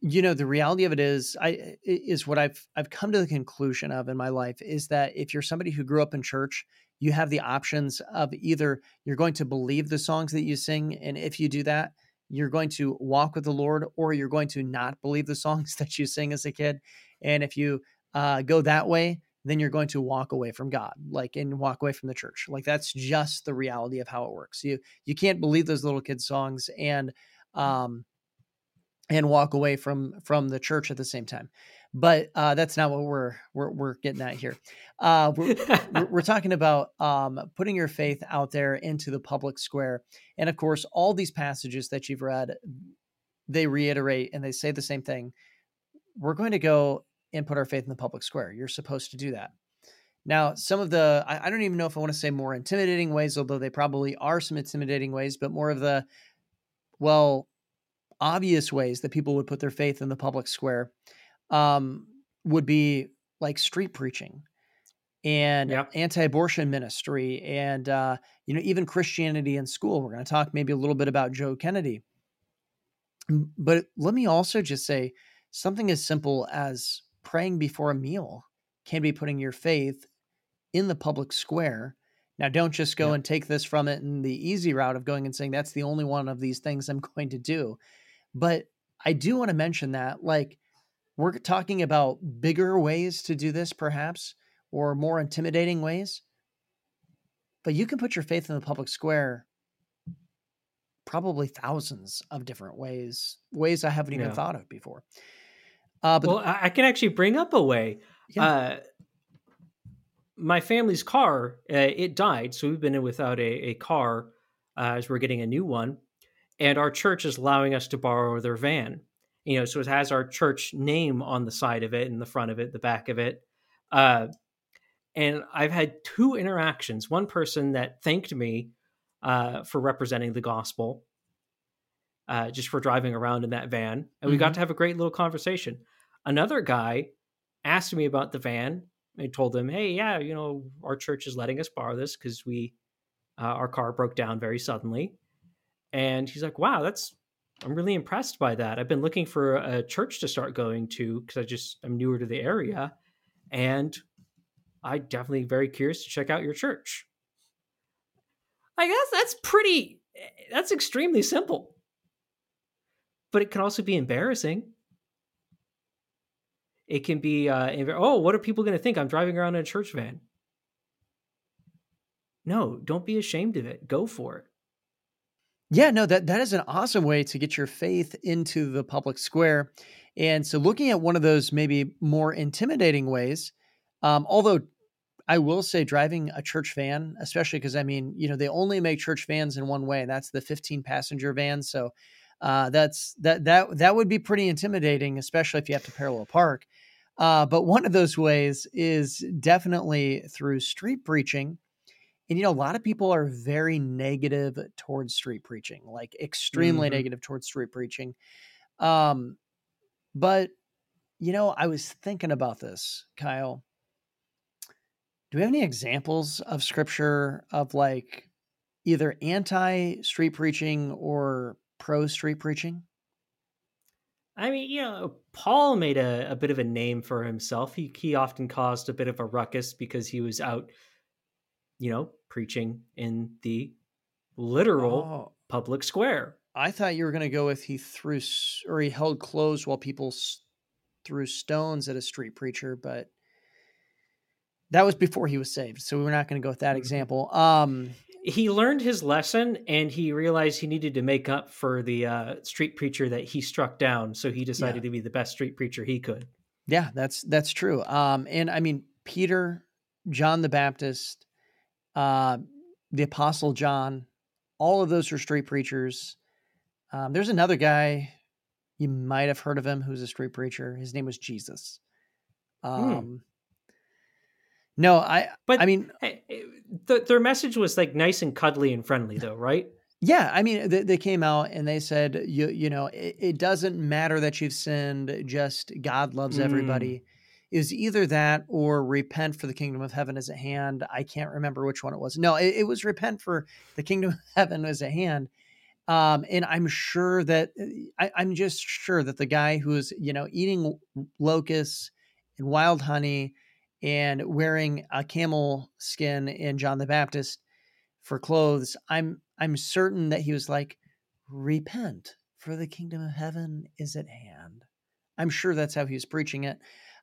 you know, the reality of it is, I is what I've I've come to the conclusion of in my life is that if you're somebody who grew up in church, you have the options of either you're going to believe the songs that you sing, and if you do that, you're going to walk with the Lord, or you're going to not believe the songs that you sing as a kid. And if you uh, go that way, then you're going to walk away from God, like and walk away from the church. Like that's just the reality of how it works. You you can't believe those little kids songs and um and walk away from from the church at the same time. But uh, that's not what we're we're we're getting at here. Uh, we're, we're, talking about um, putting your faith out there into the public square, and of course, all these passages that you've read, they reiterate and they say the same thing. We're going to go and put our faith in the public square. You're supposed to do that. Now, some of the, I, I don't even know if I want to say more intimidating ways, although they probably are some intimidating ways, but more of the, well, obvious ways that people would put their faith in the public square um, would be like street preaching and Yeah. anti-abortion ministry and uh, you know even christianity in school we're going to talk maybe a little bit about joe kennedy but let me also just say something as simple as praying before a meal can be putting your faith in the public square now don't just go Yeah. and take this from it in the easy route of going and saying that's the only one of these things i'm going to do but i do want to mention that like we're talking about bigger ways to do this, perhaps, or more intimidating ways. But you can put your faith in the public square probably thousands of different ways, ways I haven't even Yeah. thought of before. Uh, but well, I, I can actually bring up a way. Yeah. Uh, my family's car, uh, it died, so we've been without a, a car uh, as we're getting a new one, and our church is allowing us to borrow their van. You know, so it has our church name on the side of it, and the front of it, the back of it. Uh, and I've had two interactions. One person that thanked me uh, for representing the gospel, uh, just for driving around in that van, and we got Mhm. to have a great little conversation. Another guy asked me about the van. I told him, "Hey, yeah, you know, our church is letting us borrow this because we uh, our car broke down very suddenly." And he's like, "Wow, that's I'm really impressed by that. I've been looking for a church to start going to because I just I'm newer to the area, and I definitely very curious to check out your church." I guess that's pretty. That's extremely simple, but it can also be embarrassing. It can be, uh, oh, what are people going to think? I'm driving around in a church van. No, don't be ashamed of it. Go for it. Yeah, no, that that is an awesome way to get your faith into the public square. And so, looking at one of those maybe more intimidating ways, um, although I will say driving a church van, especially because I mean, you know, they only make church vans in one way, and that's the 15 passenger van. So uh, that's that that that would be pretty intimidating, especially if you have to parallel park. Uh, but one of those ways is definitely through street preaching. And you know, a lot of people are very negative towards street preaching, like extremely Mhm. negative towards street preaching. Um, but you know, I was thinking about this, Kyle. Do we have any examples of scripture of like either anti street preaching or pro street preaching? I mean, you know, Paul made a, a bit of a name for himself. He he often caused a bit of a ruckus because he was out, you know, preaching in the literal Oh, public square. I thought you were going to go with he threw or he held clothes while people threw stones at a street preacher, but that was before he was saved. So we're not going to go with that Mhm. example. Um, he learned his lesson and he realized he needed to make up for the uh, street preacher that he struck down. So he decided to be the best street preacher he could. Yeah, that's that's true. Um, and I mean Peter, John the Baptist, uh, the Apostle John, all of those are street preachers. Um, there's another guy you might have heard of him who's a street preacher. His name was Jesus. Um, No, I But I mean hey, eh, th- their message was like nice and cuddly and friendly, though, right? Yeah, I mean, they, they came out and they said, you you know, it, it doesn't matter that you've sinned, just God loves Mm. everybody. It was either that or repent for the kingdom of heaven is at hand. I can't remember which one it was. No, it, it was repent for the kingdom of heaven is at hand. Um, and I'm sure that I, I'm just sure that the guy who's you know eating locusts and wild honey and wearing a camel skin in John the Baptist for clothes, I'm I'm certain that he was like, repent, for the kingdom of heaven is at hand. I'm sure that's how he was preaching it.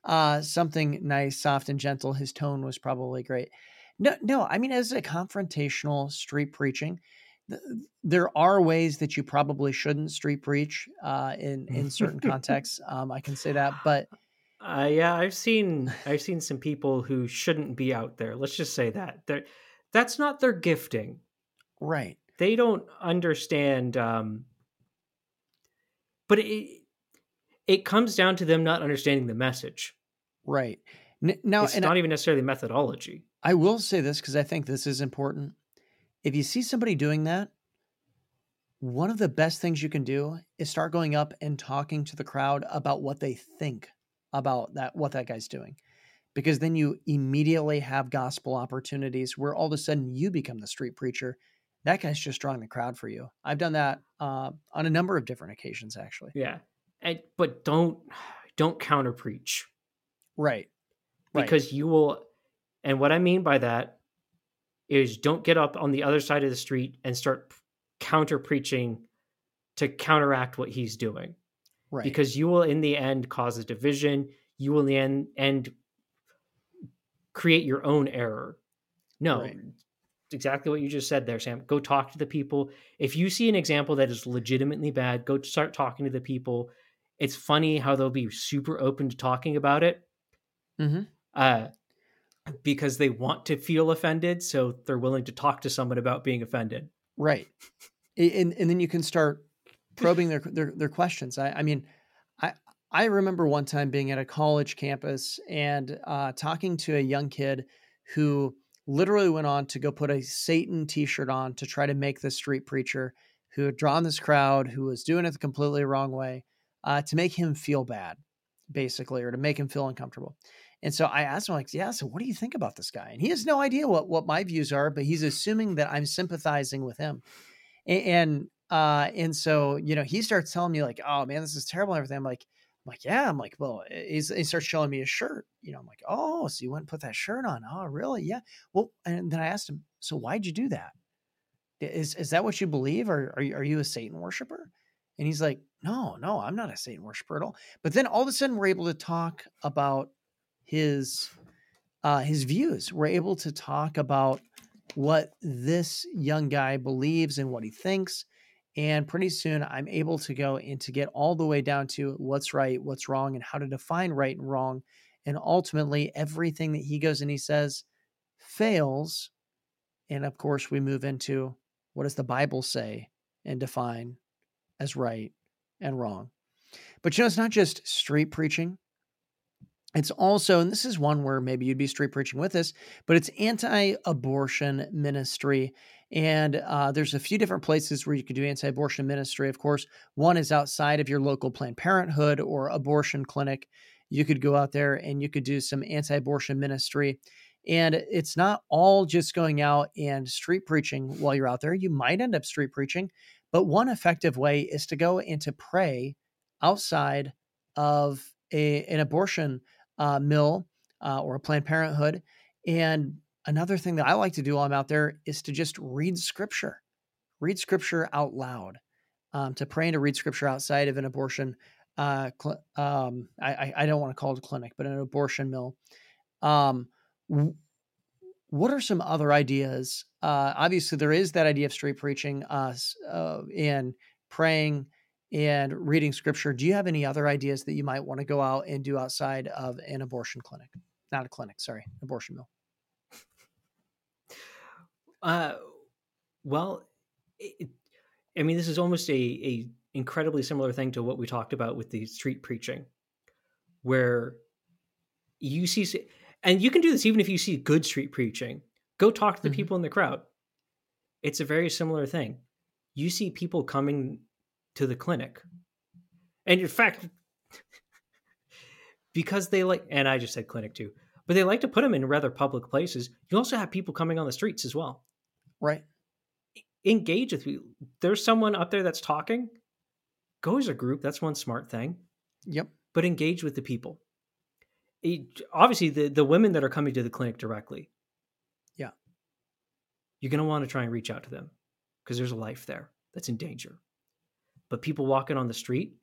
Uh, something nice, soft, and gentle. His tone was probably great. No, no, I mean, as a confrontational street preaching, th- there are ways that you probably shouldn't street preach uh, in in certain contexts. Um, I can say that, but Uh, yeah, I've seen I've seen some people who shouldn't be out there. Let's just say that They're, that's not their gifting. right, They don't understand. Um, but it it comes down to them not understanding the message. Right. N- now, it's not I, even necessarily methodology. I will say this because I think this is important. If you see somebody doing that, one of the best things you can do is start going up and talking to the crowd about what they think about that what that guy's doing because then you immediately have gospel opportunities where all of a sudden you become the street preacher that guy's just drawing the crowd for you i've done that uh, on a number of different occasions actually Yeah, and, but don't don't counter preach right. Right. Because you will. And what I mean by that is don't get up on the other side of the street and start counter preaching to counteract what he's doing. right. Because you will in the end cause a division. You will in the end, end create your own error. No Right. exactly what you just said there sam. Go talk to the people. If you see an example that is legitimately bad go start talking to the people. It's funny how they'll be super open to talking about it hmm uh, because they want to feel offended so they're willing to talk to someone about being offended Right. And and then you can start probing their their, their questions. I, I mean, I I remember one time being at a college campus and uh, talking to a young kid who literally went on to go put a Satan T-shirt on to try to make the street preacher who had drawn this crowd who was doing it the completely wrong way uh, to make him feel bad, basically, or to make him feel uncomfortable. And so I asked him, like, yeah, so what do you think about this guy? And he has no idea what what my views are, but he's assuming that I'm sympathizing with him. A- And uh, and so you know, he starts telling me like, oh man, this is terrible and everything. I'm like, I'm like, yeah. I'm like, well, he's, he starts showing me his shirt. You know, I'm like, oh, so you went and put that shirt on? Oh, really? Yeah. Well, and then I asked him, so why'd you do that? Is is that what you believe, or are you, are you a Satan worshiper? And he's like, no, no, I'm not a Satan worshiper at all. But then all of a sudden, we're able to talk about his uh, his views. We're able to talk about what this young guy believes and what he thinks. And pretty soon, I'm able to go and to get all the way down to what's right, what's wrong, and how to define right and wrong. And ultimately, everything that he goes and he says fails. And of course, we move into what does the Bible say and define as right and wrong. But you know, it's not just street preaching. It's also, and this is one where maybe you'd be street preaching with us, but it's anti abortion ministry. And uh, there's a few different places where you could do anti abortion ministry. Of course, one is outside of your local Planned Parenthood or abortion clinic. You could go out there and you could do some anti abortion ministry. And it's not all just going out and street preaching while you're out there. You might end up street preaching, but one effective way is to go and to pray outside of a, an abortion uh, mill uh, or a Planned Parenthood. And another thing that I like to do while I'm out there is to just read scripture, read scripture out loud, um, to pray and to read scripture outside of an abortion. Uh, cl- um, I, I, don't want to call it a clinic, but an abortion mill. Um, w- what are some other ideas? Uh, obviously, there is that idea of street preaching uh, uh, and praying and reading scripture. Do you have any other ideas that you might want to go out and do outside of an abortion clinic? Not a clinic, sorry, abortion mill. Uh, well, it, I mean, this is almost a, a incredibly similar thing to what we talked about with the street preaching, where you see, and you can do this even if you see good street preaching. Go talk to the Mhm. people in the crowd. It's a very similar thing. You see people coming to the clinic, and in fact, because they like, and I just said clinic too, but they like to put them in rather public places. You also have people coming on the streets as well Right. engage with you. There's someone up there that's talking. Go as a group. That's one smart thing. Yep. But engage with the people. It- obviously, the the women that are coming to the clinic directly. Yeah. You're gonna want to try and reach out to them because there's a life there that's in danger. But people walking on the street,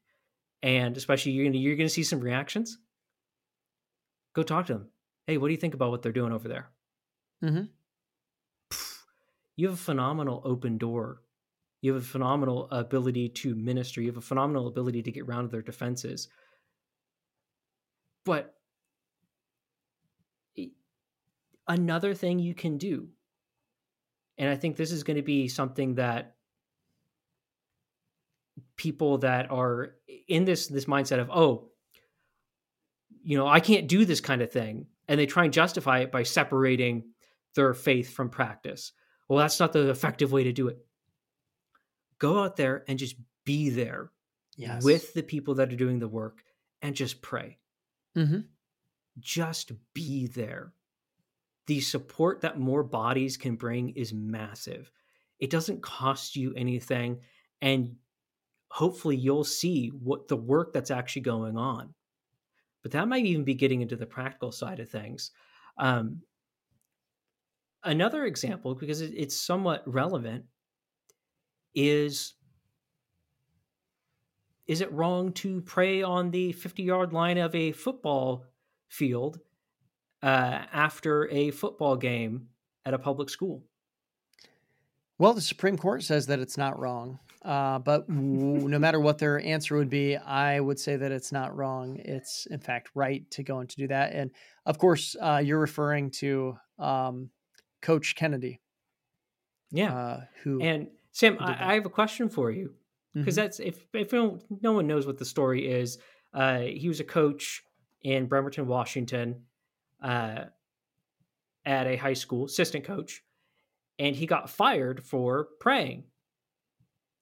and especially you're gonna you're gonna see some reactions. Go talk to them. Hey, what do you think about what they're doing over there? Mm-hmm. you have a phenomenal open door. You have a phenomenal ability to minister. You have a phenomenal ability to get around their defenses. But another thing you can do, and I think this is going to be something that people that are in this this mindset of oh you know i can't do this kind of thing and they try and justify it by separating their faith from practice. Well that's not the effective way to do it. Go out there and just be there Yes. with the people that are doing the work and just pray. Mm-hmm. just be there. The support that more bodies can bring is massive. It doesn't cost you anything and hopefully you'll see what the work that's actually going on but that might even be getting into the practical side of things um, another example because it- it's somewhat relevant is is it wrong to pray on the 50 yard line of a football field uh, after a football game at a public school? Well, the Supreme Court says that it's not wrong. Uh, but no matter what their answer would be, I would say that it's not wrong. It's, in fact, right to go and to do that. And of course, uh, you're referring to um, Coach Kennedy. Yeah. Uh, who and Sam, I, I, have a question for you because mm-hmm. that's if if no one knows what the story is. Uh, he was a coach in Bremerton, Washington, uh, at a high school, assistant coach, and he got fired for praying.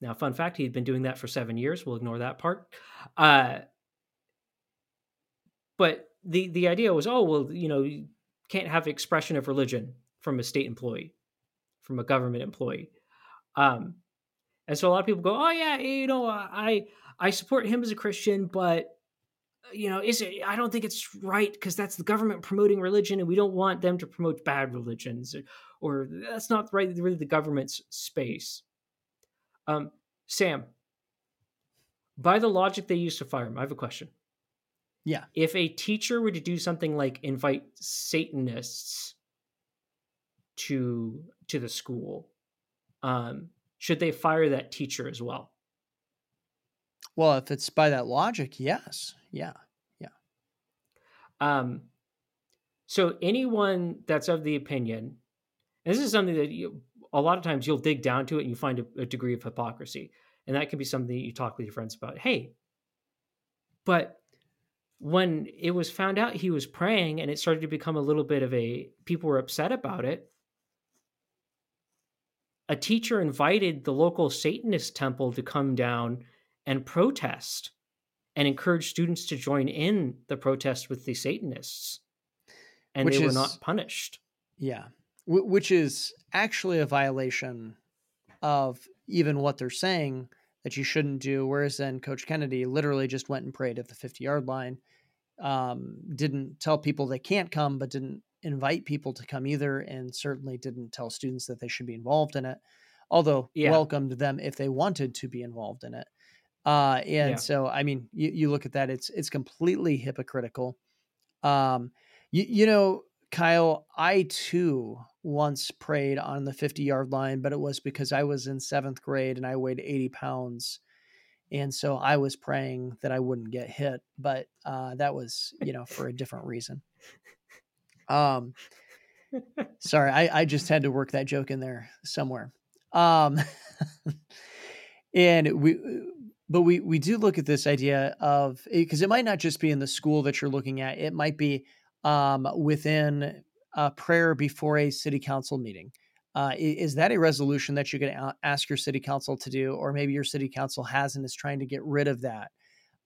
Now, fun fact: he'd been doing that for seven years. We'll ignore that part. Uh, but the the idea was, oh well, you know, you can't have expression of religion from a state employee, from a government employee. Um, and so a lot of people go, "Oh yeah, you know, I I support him as a Christian, but you know, is it? I don't think it's right because that's the government promoting religion, and we don't want them to promote bad religions, or, or that's not right really the government's space." Um, Sam, by the logic they use to fire him, I have a question. Yeah. If a teacher were to do something like invite Satanists to to the school, um, should they fire that teacher as well? Well, if it's by that logic, yes. Yeah. Yeah. Um, so anyone that's of the opinion, this is something that you, a lot of times you'll dig down to it and you find a, a degree of hypocrisy. And that can be something that you talk with your friends about. Hey, but when it was found out he was praying and it started to become a little bit of a people were upset about it a teacher invited the local Satanist temple to come down and protest and encourage students to join in the protest with the Satanists. And which they were is, not punished. Yeah. W- which is actually a violation of even what they're saying that you shouldn't do. Whereas then Coach Kennedy literally just went and prayed at the 50 yard line. Um, didn't tell people they can't come, but didn't invite people to come either, and certainly didn't tell students that they should be involved in it. Although yeah. welcomed them if they wanted to be involved in it. Uh, and yeah. so, I mean, you, you look at that; it's it's completely hypocritical. Um, you, you know, Kyle, I too once prayed on the 50 yard line, but it was because I was in seventh grade and I weighed 80 pounds. And so I was praying that I wouldn't get hit, but uh, that was, you know, for a different reason. Um, sorry, I, I just had to work that joke in there somewhere. Um, and we, but we we do look at this idea of because it might not just be in the school that you're looking at; it might be um, within a prayer before a city council meeting. Uh, is that a resolution that you can ask your city council to do, or maybe your city council has and is trying to get rid of that,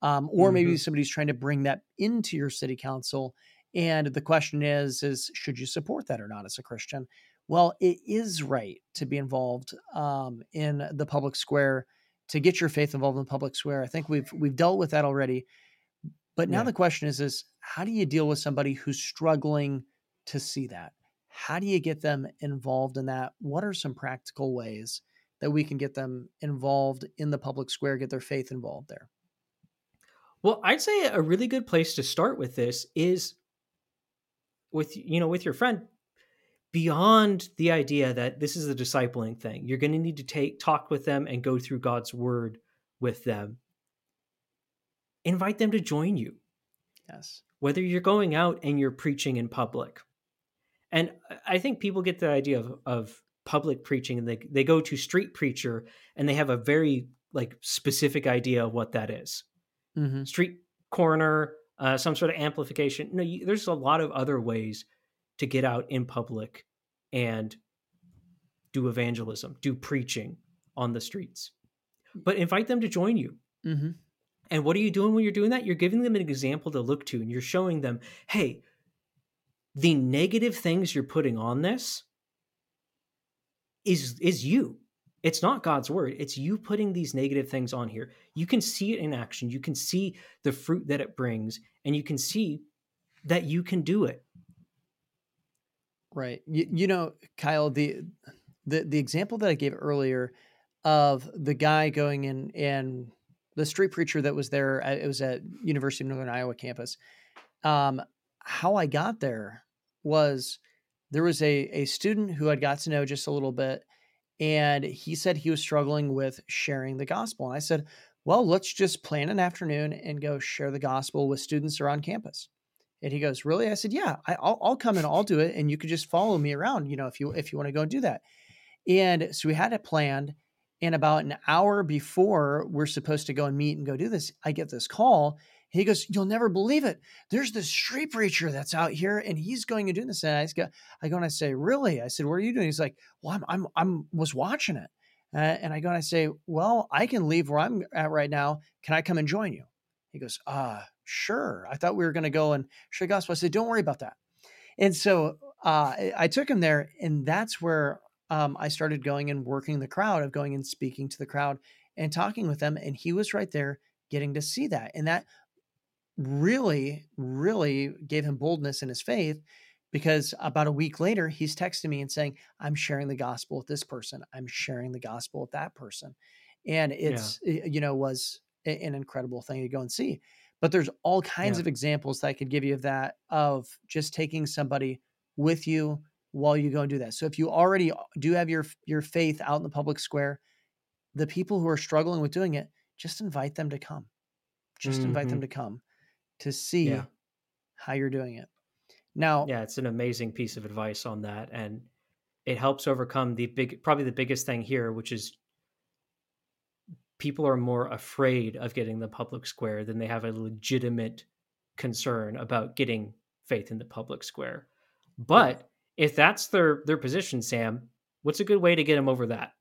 um, or mm-hmm. maybe somebody's trying to bring that into your city council and the question is, is should you support that or not as a Christian? Well, it is right to be involved um, in the public square, to get your faith involved in the public square. I think we've we've dealt with that already. But now yeah. the question is, is how do you deal with somebody who's struggling to see that? How do you get them involved in that? What are some practical ways that we can get them involved in the public square, get their faith involved there? Well, I'd say a really good place to start with this is with you know with your friend beyond the idea that this is a discipling thing you're going to need to take talk with them and go through god's word with them invite them to join you yes whether you're going out and you're preaching in public and i think people get the idea of, of public preaching and they, they go to street preacher and they have a very like specific idea of what that is. Mm-hmm. street corner uh, some sort of amplification. No, you, there's a lot of other ways to get out in public and do evangelism, do preaching on the streets. But invite them to join you. Mm-hmm. And what are you doing when you're doing that? You're giving them an example to look to, and you're showing them, hey, the negative things you're putting on this is is you it's not God's word. It's you putting these negative things on here. You can see it in action. You can see the fruit that it brings, and you can see that you can do it. Right. You, you know, Kyle, the the the example that I gave earlier of the guy going in and the street preacher that was there. It was at University of Northern Iowa campus. Um, how I got there was there was a a student who I'd got to know just a little bit, and he said he was struggling with sharing the gospel. And I said, well, let's just plan an afternoon and go share the gospel with students around campus. And he goes, really? I said, yeah, I, will I'll come and I'll do it. And you could just follow me around, you know, if you, if you want to go and do that. And so we had it planned. And about an hour before we're supposed to go and meet and go do this, I get this call. He goes, You'll never believe it. There's this street preacher that's out here and he's going and doing this. And I go, I go and I say, Really? I said, What are you doing? He's like, Well, I'm I'm I'm was watching it. Uh, and I go and I say, Well, I can leave where I'm at right now. Can I come and join you? He goes, Ah, uh, sure. I thought we were going to go and share gospel. I said, Don't worry about that. And so uh, I took him there, and that's where um, I started going and working the crowd of going and speaking to the crowd and talking with them. And he was right there getting to see that. And that really, really gave him boldness in his faith because about a week later he's texting me and saying i'm sharing the gospel with this person i'm sharing the gospel with that person and it's yeah. you know was an incredible thing to go and see but there's all kinds yeah. of examples that i could give you of that of just taking somebody with you while you go and do that so if you already do have your your faith out in the public square the people who are struggling with doing it just invite them to come just mm-hmm. invite them mm-hmm. to come to see yeah. how you're doing it now, yeah, it's an amazing piece of advice on that, and it helps overcome the big, probably the biggest thing here, which is people are more afraid of getting the public square than they have a legitimate concern about getting faith in the public square. But if that's their their position, Sam, what's a good way to get them over that?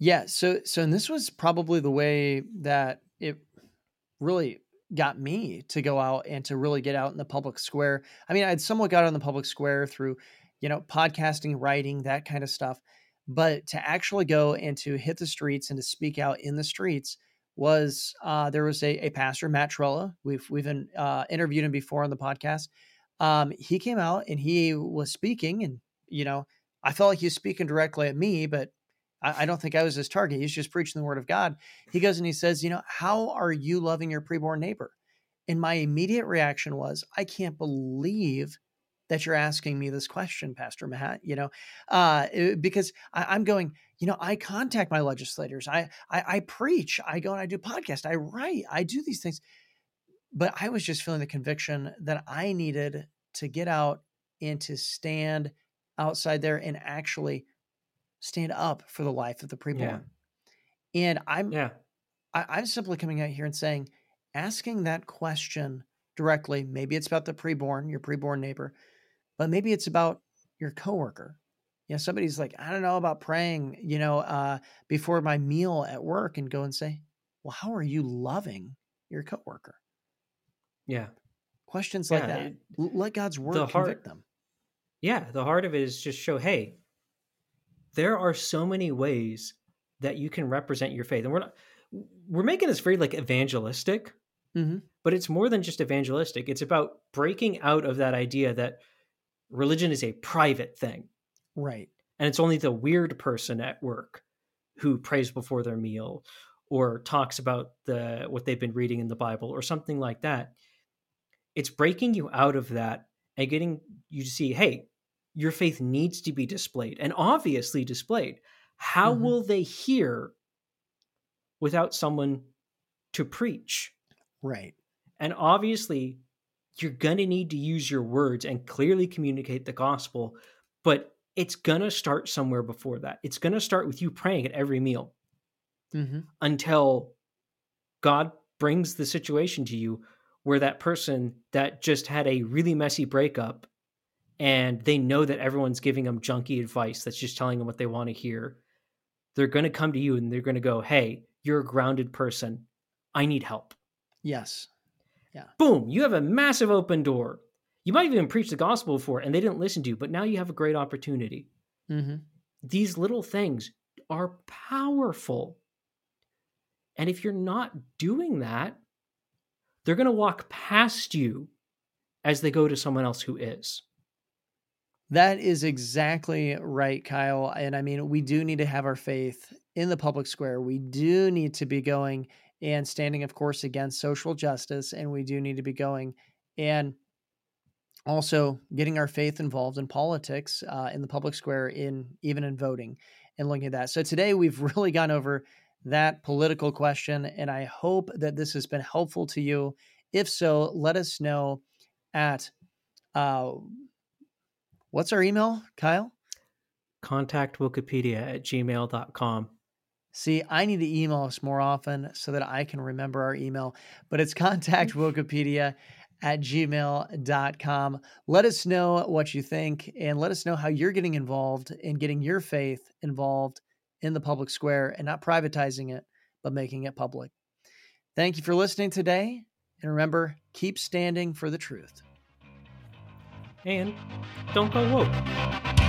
Yeah, so so and this was probably the way that it really got me to go out and to really get out in the public square. I mean, I'd somewhat got on the public square through, you know, podcasting, writing, that kind of stuff. But to actually go and to hit the streets and to speak out in the streets was uh, there was a, a pastor, Matt Trewhella. We've we've been, uh, interviewed him before on the podcast. Um, he came out and he was speaking, and you know, I felt like he was speaking directly at me, but I, I don't think I was his target. He's just preaching the word of God. He goes and he says, You know, how are you loving your preborn neighbor? And my immediate reaction was, I can't believe that you're asking me this question, Pastor Matt. You know, uh, because I, am going, you know, I contact my legislators, I, I, I preach, I go and I do podcast, I write, I do these things. But I was just feeling the conviction that I needed to get out and to stand outside there and actually stand up for the life of the preborn. Yeah. And I'm yeah. I, I'm simply coming out here and saying, asking that question directly, maybe it's about the preborn, your preborn neighbor, but maybe it's about your coworker. You know, somebody's like, I don't know about praying, you know, uh, before my meal at work and go and say, Well, how are you loving your coworker? Yeah. Questions yeah, like that. It, Let God's word the convict heart, them. Yeah. The heart of it is just show, hey, there are so many ways that you can represent your faith. And we're not we're making this very like evangelistic, mm-hmm. but it's more than just evangelistic. It's about breaking out of that idea that religion is a private thing. Right. And it's only the weird person at work who prays before their meal or talks about the what they've been reading in the Bible or something like that. It's breaking you out of that and getting you to see, hey, your faith needs to be displayed and obviously displayed. How mm-hmm. will they hear without someone to preach? Right. And obviously, you're going to need to use your words and clearly communicate the gospel, but it's going to start somewhere before that. It's going to start with you praying at every meal mm-hmm. until God brings the situation to you where that person that just had a really messy breakup and they know that everyone's giving them junky advice that's just telling them what they want to hear, they're going to come to you and they're going to go, Hey, you're a grounded person. I need help. Yes. Yeah. Boom. You have a massive open door. You might even preach the gospel before and they didn't listen to you, but now you have a great opportunity. Mm-hmm. These little things are powerful. And if you're not doing that, they're going to walk past you as they go to someone else who is. That is exactly right, Kyle. And I mean, we do need to have our faith in the public square. We do need to be going and standing, of course, against social justice. And we do need to be going and also getting our faith involved in politics uh, in the public square, in even in voting and looking at that. So today we've really gone over that political question, and I hope that this has been helpful to you. If so, let us know at uh, what's our email, Kyle? Contact Wokepedia at gmail.com. See, I need to email us more often so that I can remember our email, but it's contact Wokepedia at gmail.com. Let us know what you think and let us know how you're getting involved in getting your faith involved in the public square and not privatizing it, but making it public. Thank you for listening today. And remember, keep standing for the truth. And don't go woke.